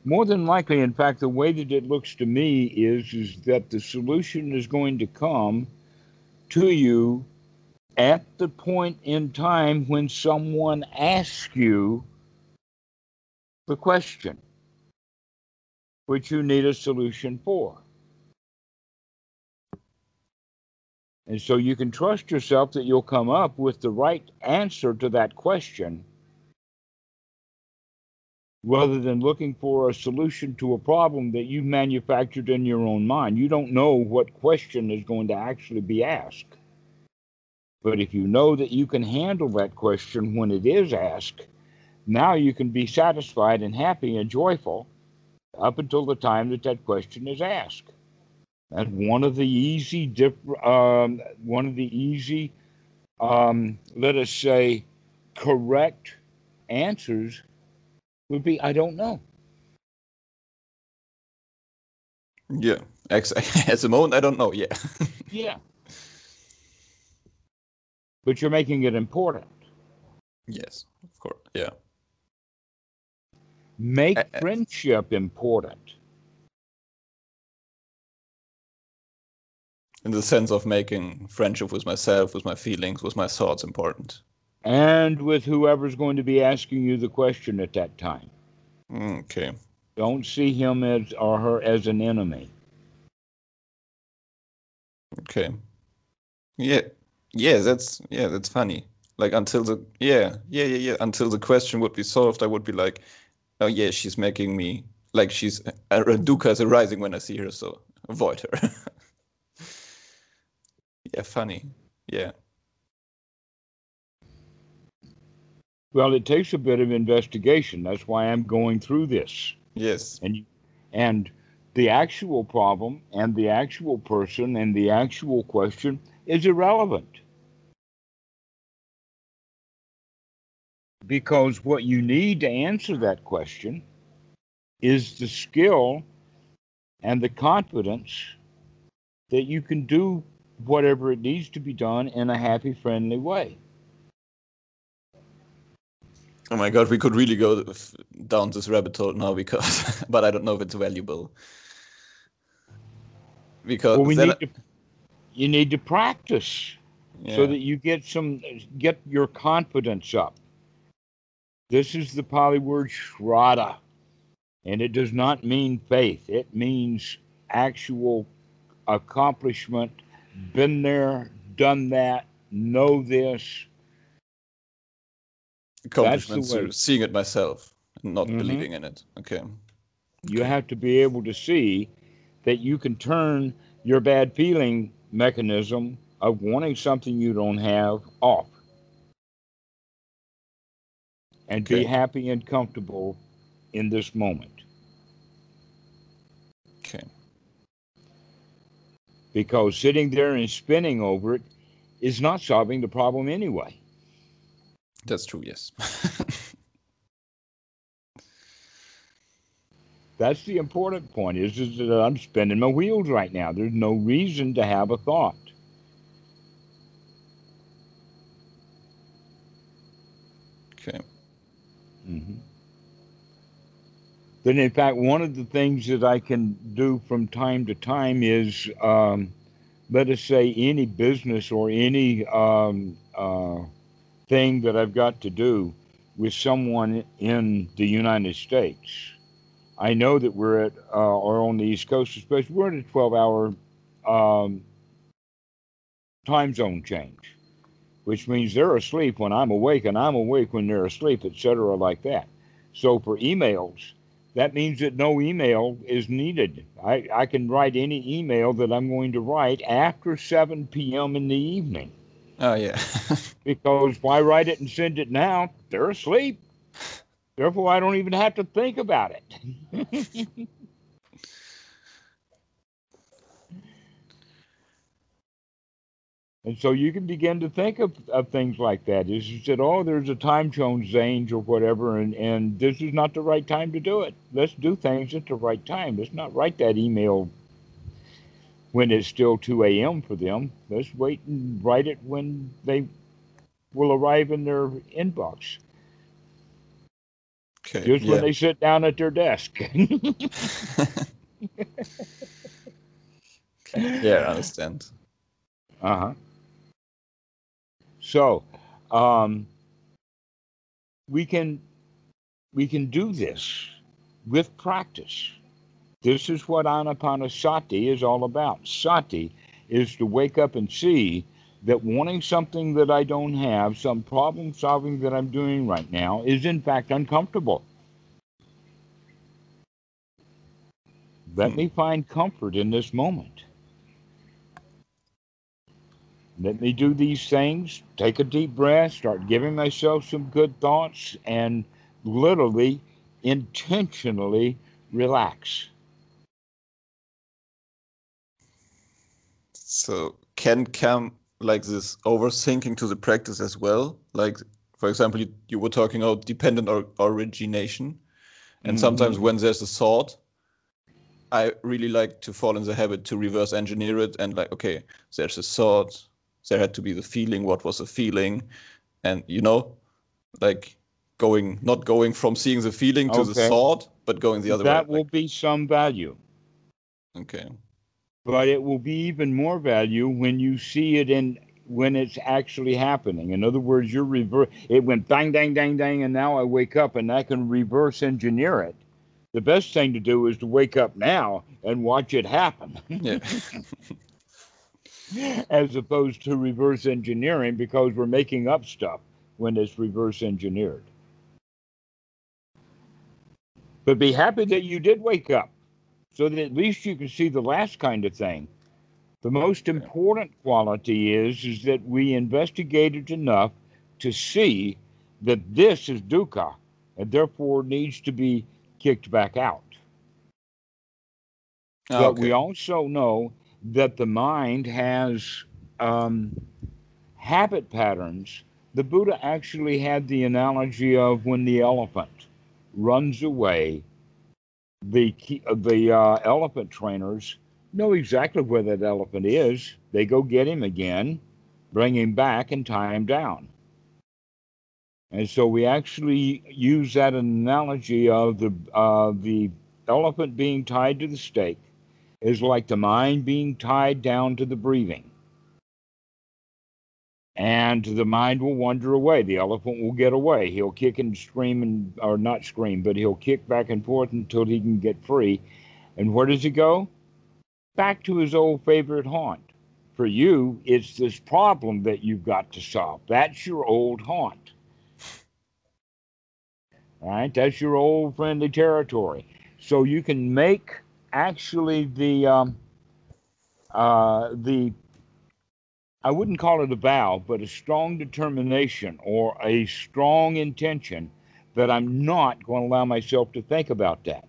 [SPEAKER 1] more than likely, in fact, the way that it looks to me is, is that the solution is going to come to you at the point in time when someone asks you the question which you need a solution for. And so you can trust yourself that you'll come up with the right answer to that question rather than looking for a solution to a problem that you've manufactured in your own mind. You don't know what question is going to actually be asked. But if you know that you can handle that question when it is asked, now you can be satisfied and happy and joyful up until the time that that question is asked. And one of the easy, um, one of the easy, um, let us say, correct answers would be, I don't know.
[SPEAKER 2] yeah. Ex- At the moment, I don't know. Yeah.
[SPEAKER 1] Yeah. But you're making it important.
[SPEAKER 2] yes. Of course. Yeah.
[SPEAKER 1] Make
[SPEAKER 2] uh.
[SPEAKER 1] friendship important.
[SPEAKER 2] In the sense of making friendship with myself, with my feelings, with my thoughts important.
[SPEAKER 1] And with whoever's going to be asking you the question at that time.
[SPEAKER 2] Okay.
[SPEAKER 1] Don't see him as or her as an enemy.
[SPEAKER 2] Okay. Yeah. Yeah, that's yeah, that's funny. Like until the yeah, yeah, yeah, yeah. Until the question would be solved, I would be like, oh yeah, she's making me like she's uh, a Dukkha is arising when I see her, so avoid her. yeah, funny. Yeah.
[SPEAKER 1] Well, it takes a bit of investigation. That's why I'm going through this.
[SPEAKER 2] Yes.
[SPEAKER 1] And and the actual problem and the actual person and the actual question is irrelevant. Because what you need to answer that question is the skill and the confidence that you can do whatever it needs to be done in a happy, friendly way.
[SPEAKER 2] Oh my god, we could really go down this rabbit hole now because, but I don't know if it's valuable. Because
[SPEAKER 1] Well, we need to, you need to practice.
[SPEAKER 2] yeah,
[SPEAKER 1] so that you get some get your confidence up. This is the Pali word shraddha, and it does not mean faith. It means actual accomplishment. Been there, done that, know this.
[SPEAKER 2] Accomplishments
[SPEAKER 1] way.
[SPEAKER 2] seeing it myself and not
[SPEAKER 1] Mhm.
[SPEAKER 2] believing in it. Okay.
[SPEAKER 1] You have to be able to see that you can turn your bad feeling mechanism of wanting something you don't have off and
[SPEAKER 2] Okay.
[SPEAKER 1] be happy and comfortable in this moment.
[SPEAKER 2] Okay.
[SPEAKER 1] Because sitting there and spinning over it is not solving the problem anyway.
[SPEAKER 2] That's true, yes.
[SPEAKER 1] That's the important point is, is that I'm spinning my wheels right now. There's no reason to have a thought.
[SPEAKER 2] okay.
[SPEAKER 1] hmm Then, in fact, one of the things that I can do from time to time is, um, let us say, any business or any um, uh, thing that I've got to do with someone in the United States. I know that we're at, uh, or on the East Coast, especially, we're at a 12 hour um, time zone change, which means they're asleep when I'm awake and I'm awake when they're asleep, etc., like that. So for emails, that means that no email is needed. I, I can write any email that I'm going to write after 7 p.m. in the evening
[SPEAKER 2] Oh yeah.
[SPEAKER 1] because why write it and send it now? They're asleep. Therefore, I don't even have to think about it. and so you can begin to think of, of things like that. Is you said, oh, there's a time zone change or whatever, and, and this is not the right time to do it. Let's do things at the right time. Let's not write that email when it's still 2 a.m. for them. Let's wait and write it when they will arrive in their inbox.
[SPEAKER 2] okay.
[SPEAKER 1] just
[SPEAKER 2] yeah.
[SPEAKER 1] when they sit down at their desk.
[SPEAKER 2] yeah, I understand.
[SPEAKER 1] uh huh. So, um, we can we can do this with practice. This is what Anapanasati is all about. Sati is to wake up and see that wanting something that I don't have, some problem solving that I'm doing right now, is in fact uncomfortable. Let
[SPEAKER 2] Hmm.
[SPEAKER 1] me find comfort in this moment. Let me do these things, take a deep breath, start giving myself some good thoughts, and literally, intentionally relax.
[SPEAKER 2] So can come like this overthinking to the practice as well. Like for example, you, you were talking about dependent or origination, and sometimes
[SPEAKER 1] Mhm.
[SPEAKER 2] when there's a thought, I really like to fall in the habit to reverse engineer it and like, okay, there's a thought, there had to be the feeling, what was the feeling, and you know, like going not going from seeing the feeling to the thought, but going the other
[SPEAKER 1] that
[SPEAKER 2] way.
[SPEAKER 1] That will be some value,
[SPEAKER 2] okay.
[SPEAKER 1] But it will be even more value when you see it in when it's actually happening. In other words, you're reverse. It went bang, dang, dang, dang, and now I wake up and I can reverse engineer it. The best thing to do is to wake up now and watch it happen,
[SPEAKER 2] Yeah.
[SPEAKER 1] as opposed to reverse engineering because we're making up stuff when it's reverse engineered. But be happy that you did wake up so that at least you can see the last kind of thing. The most important quality is, is that we investigated enough to see that this is dukkha and therefore needs to be kicked back out.
[SPEAKER 2] Ah,
[SPEAKER 1] but
[SPEAKER 2] okay.
[SPEAKER 1] we also know that the mind has um, habit patterns. The Buddha actually had the analogy of when the elephant runs away, the uh, the uh, elephant trainers know exactly where that elephant is. They go get him again, bring him back, and tie him down. And so we actually use that analogy of the uh, the elephant being tied to the stake is like the mind being tied down to the breathing. And the mind will wander away. The elephant will get away. He'll kick and scream and or not scream, but he'll kick back and forth until he can get free. And where does he go? Back to his old favorite haunt. For you, it's this problem that you've got to solve. That's your old haunt. Right, that's your old friendly territory. So you can make actually the um, uh, the I wouldn't call it a vow, but a strong determination or a strong intention that I'm not going to allow myself to think about that.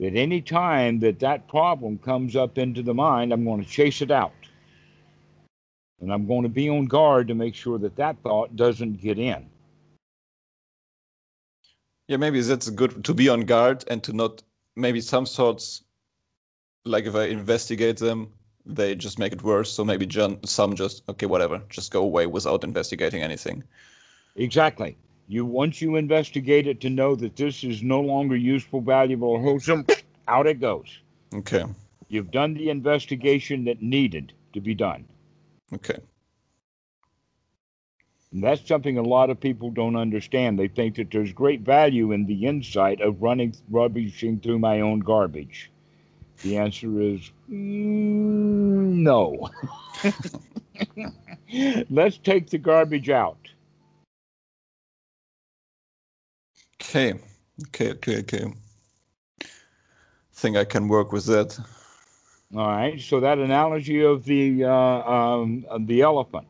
[SPEAKER 1] That any time that that problem comes up into the mind, I'm going to chase it out. And I'm going to be on guard to make sure that that thought doesn't get in.
[SPEAKER 2] Yeah, maybe that's good to be on guard and to not maybe some thoughts like if I investigate them, they just make it worse. So maybe some just okay, whatever, just go away without investigating anything.
[SPEAKER 1] Exactly. You once you investigate it to know that this is no longer useful, valuable, or wholesome, out it goes.
[SPEAKER 2] Okay.
[SPEAKER 1] You've done the investigation that needed to be done.
[SPEAKER 2] Okay.
[SPEAKER 1] And that's something a lot of people don't understand. They think that there's great value in the insight of running, rubbishing through my own garbage. The answer is mm, no. Let's take the garbage out.
[SPEAKER 2] Okay, okay, okay, okay. Think I can work with that.
[SPEAKER 1] All right. So that analogy of the uh, um, of the elephant,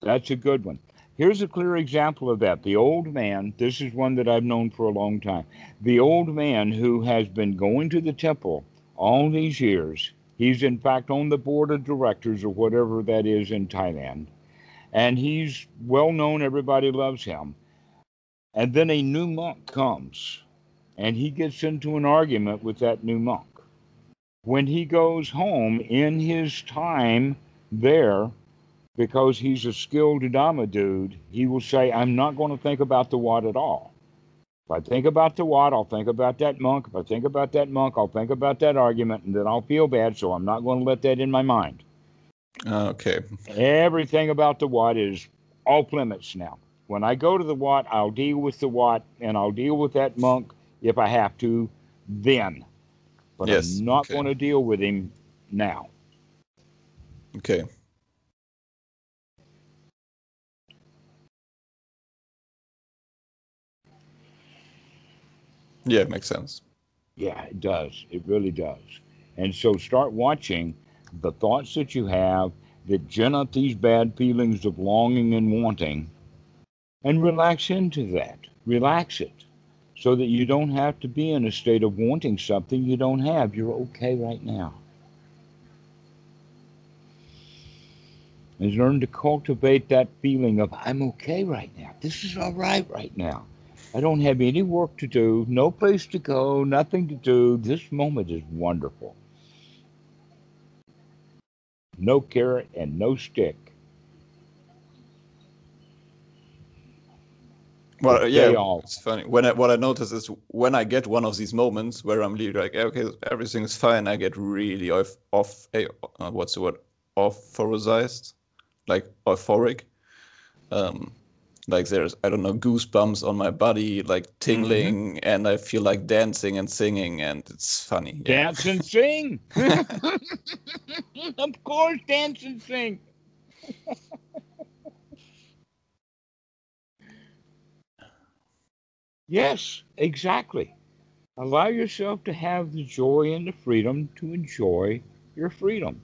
[SPEAKER 1] that's a good one. Here's a clear example of that. The old man. This is one that I've known for a long time. The old man who has been going to the temple all these years. He's in fact on the board of directors or whatever that is in Thailand, and he's well known. Everybody loves him and then a new monk comes and he gets into an argument with that new monk. When he goes home in his time there, because he's a skilled Dhamma dude, he will say, I'm not going to think about the what at all. If I think about the Wat, I'll think about that monk. If I think about that monk, I'll think about that argument, and then I'll feel bad, so I'm not going to let that in my mind.
[SPEAKER 2] Okay.
[SPEAKER 1] Everything about the Wat is off limits now. When I go to the Wat, I'll deal with the Wat and I'll deal with that monk if I have to then. But yes, I'm not okay. going to deal with him now.
[SPEAKER 2] Okay. Yeah, it makes sense.
[SPEAKER 1] Yeah, it does. It really does. And so start watching the thoughts that you have that gin up these bad feelings of longing and wanting and relax into that. Relax it so that you don't have to be in a state of wanting something you don't have. You're okay right now. And learn to cultivate that feeling of, I'm okay right now. This is all right right now. I don't have any work to do, no place to go, nothing to do. This moment is wonderful. No carrot and no stick.
[SPEAKER 2] Well, yeah, it's funny. When I, what I notice is when I get one of these moments where I'm really like, okay, everything is fine, I get really off, off uh, what's the word, authorized, like euphoric. Um, like there's, I don't know, goosebumps on my body, like tingling, mm-hmm. and I feel like dancing and singing, and it's funny.
[SPEAKER 1] Yeah. Dance and sing. of course, dance and sing. Yes, exactly. Allow yourself to have the joy and the freedom to enjoy your freedom.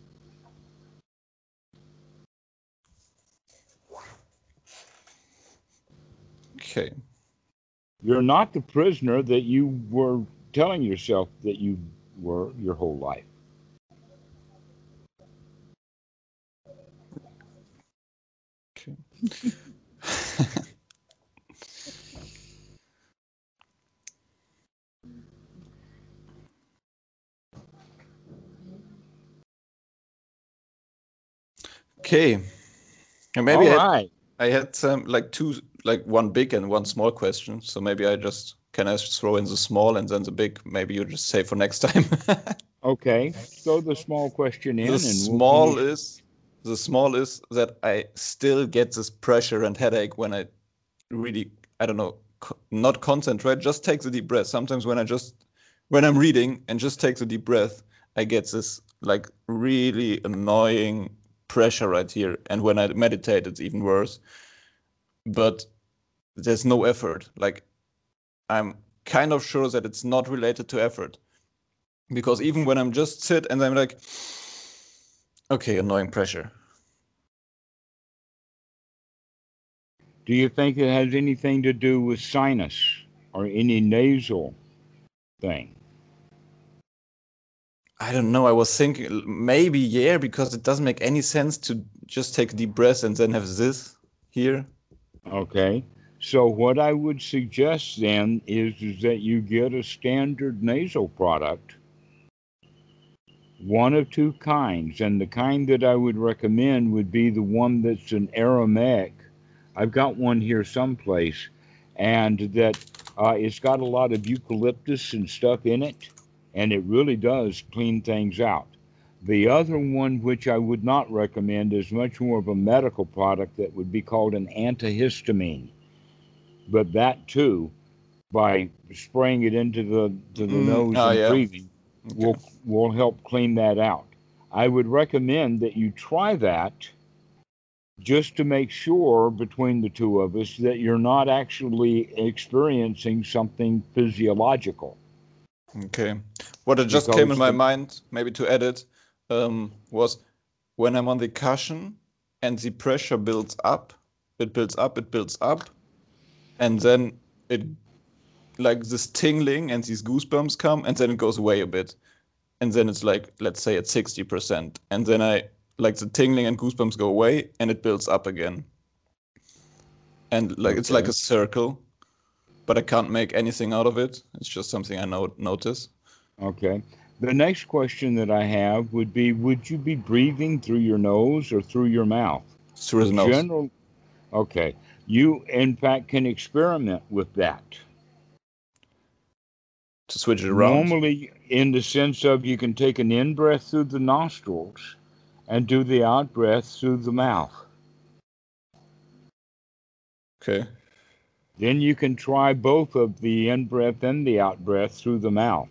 [SPEAKER 2] Okay.
[SPEAKER 1] You're not the prisoner that you were telling yourself that you were your whole life.
[SPEAKER 2] Okay. Okay. And maybe I had, I had some like two, like one big and one small question. So maybe I just can I just throw in the small and then the big. Maybe you just say for next time.
[SPEAKER 1] okay. Throw the small question in.
[SPEAKER 2] The small we'll is the small is that I still get this pressure and headache when I really I don't know co- not concentrate. Just take the deep breath. Sometimes when I just when I'm reading and just take the deep breath, I get this like really annoying pressure right here. And when I meditate, it's even worse. But there's no effort. Like I'm kind of sure that it's not related to effort. Because even when I'm just sit and I'm like, okay, annoying pressure.
[SPEAKER 1] Do you think it has anything to do with sinus or any nasal thing?
[SPEAKER 2] I don't know. I was thinking maybe yeah, because it doesn't make any sense to just take a deep breath and then have this here.
[SPEAKER 1] Okay. So what I would suggest then is, is that you get a standard nasal product, one of two kinds, and the kind that I would recommend would be the one that's an aromatic. I've got one here someplace, and that uh, it's got a lot of eucalyptus and stuff in it, and it really does clean things out. The other one, which I would not recommend, is much more of a medical product that would be called an antihistamine. But that too, by spraying it into the to the
[SPEAKER 2] Mm,
[SPEAKER 1] nose
[SPEAKER 2] oh,
[SPEAKER 1] and
[SPEAKER 2] yeah.
[SPEAKER 1] breathing, will will help clean that out. I would recommend that you try that just to make sure between the two of us that you're not actually experiencing something physiological.
[SPEAKER 2] Okay. What it just came in my mind, maybe to edit, um, was when I'm on the cushion and the pressure builds up, it builds up, it builds up, and then it like this tingling and these goosebumps come, and then it goes away a bit, and then it's like let's say at sixty percent, and then I like the tingling and goosebumps go away, and it builds up again, and like it's like a circle, but I can't make anything out of it. It's just something I know notice.
[SPEAKER 1] Okay. The next question that I have would be Would you be breathing through your nose or through your mouth?
[SPEAKER 2] through the nose.
[SPEAKER 1] General. Okay. You, in fact, can experiment with that.
[SPEAKER 2] to switch it around.
[SPEAKER 1] Normally, in the sense of you can take an in breath through the nostrils and do the out breath through the mouth.
[SPEAKER 2] Okay.
[SPEAKER 1] Then you can try both of the in breath and the out breath through the mouth.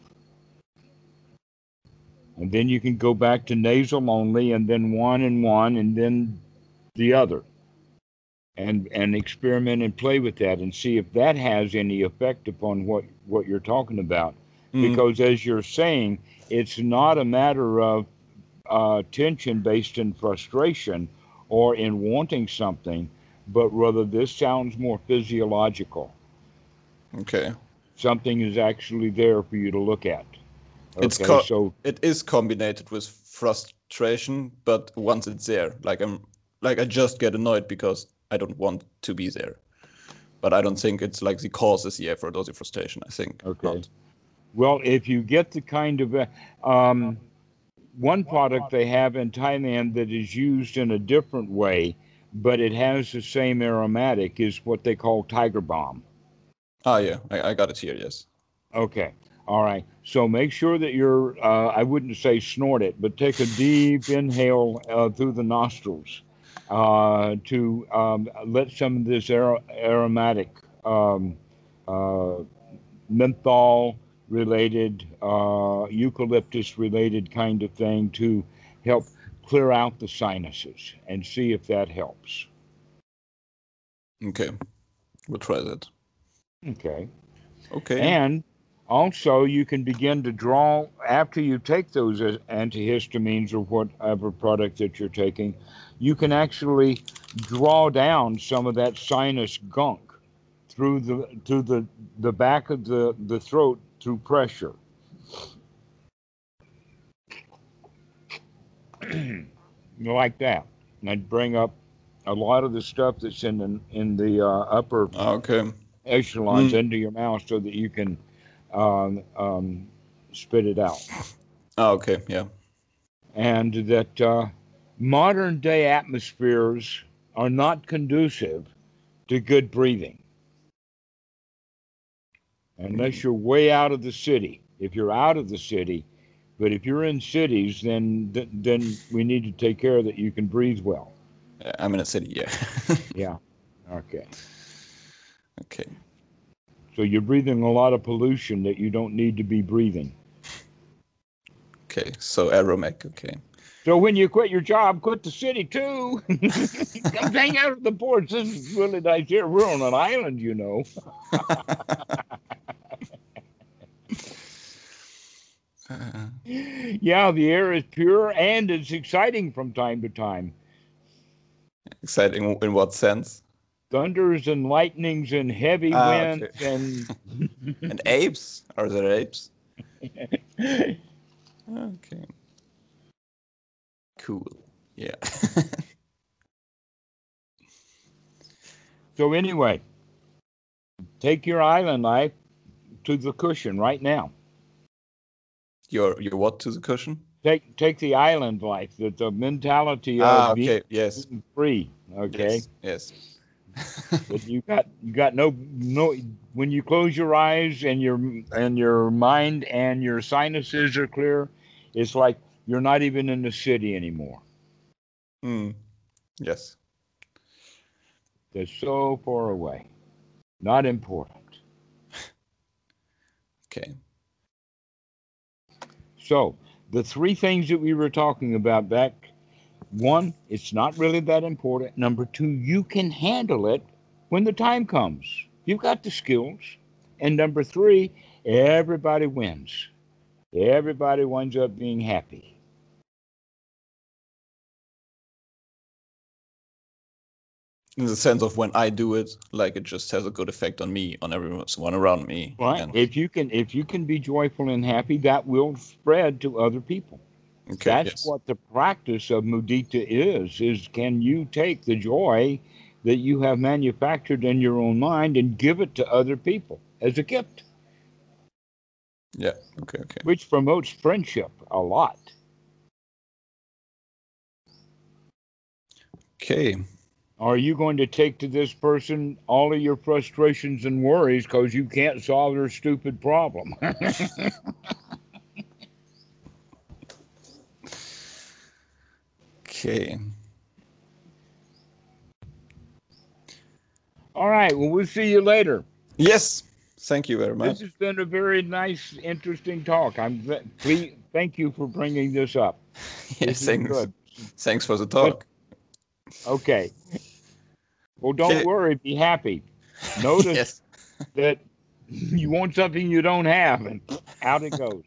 [SPEAKER 1] And then you can go back to nasal only and then one and one and then the other. And and experiment and play with that and see if that has any effect upon what, what you're talking about.
[SPEAKER 2] Mm,
[SPEAKER 1] Because as you're saying, it's not a matter of uh, tension based in frustration or in wanting something, but rather this sounds more physiological.
[SPEAKER 2] okay.
[SPEAKER 1] Something is actually there for you to look at.
[SPEAKER 2] It's
[SPEAKER 1] Okay,
[SPEAKER 2] co-
[SPEAKER 1] so
[SPEAKER 2] It is combined with frustration, but once it's there, like I'm like I just get annoyed because I don't want to be there. But I don't think it's like the cause is the effort or the frustration. I think.
[SPEAKER 1] Okay.
[SPEAKER 2] not.
[SPEAKER 1] Well, if you get the kind of uh, um, one product they have in Thailand that is used in a different way, but it has the same aromatic, is what they call Tiger Balm.
[SPEAKER 2] Ah, yeah, I, I got it here. Yes.
[SPEAKER 1] Okay. All right. So make sure that you're, uh, I wouldn't say snort it, but take a deep inhale uh, through the nostrils uh, to um, let some of this ar- aromatic um, uh, menthol related, uh, eucalyptus related kind of thing to help clear out the sinuses and see if that helps.
[SPEAKER 2] Okay. We'll try that.
[SPEAKER 1] Okay.
[SPEAKER 2] Okay.
[SPEAKER 1] And also, you can begin to draw after you take those uh, antihistamines or whatever product that you're taking. You can actually draw down some of that sinus gunk through the through the the back of the the throat through pressure. like that, and bring up a lot of the stuff that's in the, in the uh, upper
[SPEAKER 2] okay.
[SPEAKER 1] echelons
[SPEAKER 2] Mm.
[SPEAKER 1] into your mouth so that you can um, um, spit it out.
[SPEAKER 2] Ah, okay. Yeah.
[SPEAKER 1] And that uh, modern day atmospheres are not conducive to good breathing. Unless you're way out of the city. If you're out of the city, but if you're in cities, then th- then we need to take care that you can breathe well.
[SPEAKER 2] I'm in a city. Yeah.
[SPEAKER 1] Yeah. Okay.
[SPEAKER 2] okay.
[SPEAKER 1] So you're breathing a lot of pollution that you don't need to be breathing.
[SPEAKER 2] Okay. So aromatic. Okay.
[SPEAKER 1] So when you quit your job, quit the city too. Come hang out at the ports. This is really nice here. We're on an island, you know.
[SPEAKER 2] Uh,
[SPEAKER 1] Yeah, the air is pure and it's exciting from time to time.
[SPEAKER 2] exciting in what sense?
[SPEAKER 1] Thunders and lightnings and heavy
[SPEAKER 2] Ah,
[SPEAKER 1] winds
[SPEAKER 2] okay.
[SPEAKER 1] and
[SPEAKER 2] And apes? Are there apes? Okay. Cool. Yeah.
[SPEAKER 1] so anyway, take your island life to the cushion right now.
[SPEAKER 2] your your what to the cushion?
[SPEAKER 1] Take take the island life, the, the mentality of
[SPEAKER 2] Ah,
[SPEAKER 1] being.
[SPEAKER 2] Yes.
[SPEAKER 1] free. Okay.
[SPEAKER 2] Yes. Yes.
[SPEAKER 1] But you got you got no no when you close your eyes and your and your mind and your sinuses are clear, it's like you're not even in the city anymore.
[SPEAKER 2] Hmm. Yes.
[SPEAKER 1] They're so far away. Not important.
[SPEAKER 2] Okay.
[SPEAKER 1] So the three things that we were talking about back one, it's not really that important. Number two, you can handle it when the time comes. You've got the skills. And number three, everybody wins. Everybody winds up being happy.
[SPEAKER 2] In the sense of when I do it, like it just has a good effect on me, on everyone around me.
[SPEAKER 1] Right.
[SPEAKER 2] and-
[SPEAKER 1] If you can if you can be joyful and happy, that will spread to other people.
[SPEAKER 2] Okay.
[SPEAKER 1] That's
[SPEAKER 2] yes.
[SPEAKER 1] what the practice of mudita is, is can you take the joy that you have manufactured in your own mind and give it to other people as a gift,
[SPEAKER 2] Yeah. Okay. Okay.
[SPEAKER 1] which promotes friendship a lot.
[SPEAKER 2] Okay.
[SPEAKER 1] Are you going to take to this person all of your frustrations and worries because you can't solve their stupid problem?
[SPEAKER 2] Okay.
[SPEAKER 1] all right. Well, we'll see you later.
[SPEAKER 2] Yes. Thank you very much.
[SPEAKER 1] This has been a very nice, interesting talk. I'm ve- please, thank you for bringing this up.
[SPEAKER 2] Yes.
[SPEAKER 1] This
[SPEAKER 2] Thanks.
[SPEAKER 1] good.
[SPEAKER 2] Thanks for the talk.
[SPEAKER 1] Okay. Well, don't
[SPEAKER 2] Okay.
[SPEAKER 1] worry. Be happy. Notice
[SPEAKER 2] yes.
[SPEAKER 1] that you want something you don't have, and out it goes.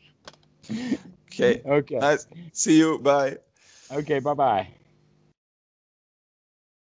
[SPEAKER 2] Okay.
[SPEAKER 1] Okay.
[SPEAKER 2] Nice. See you. Bye.
[SPEAKER 1] Okay. Bye bye.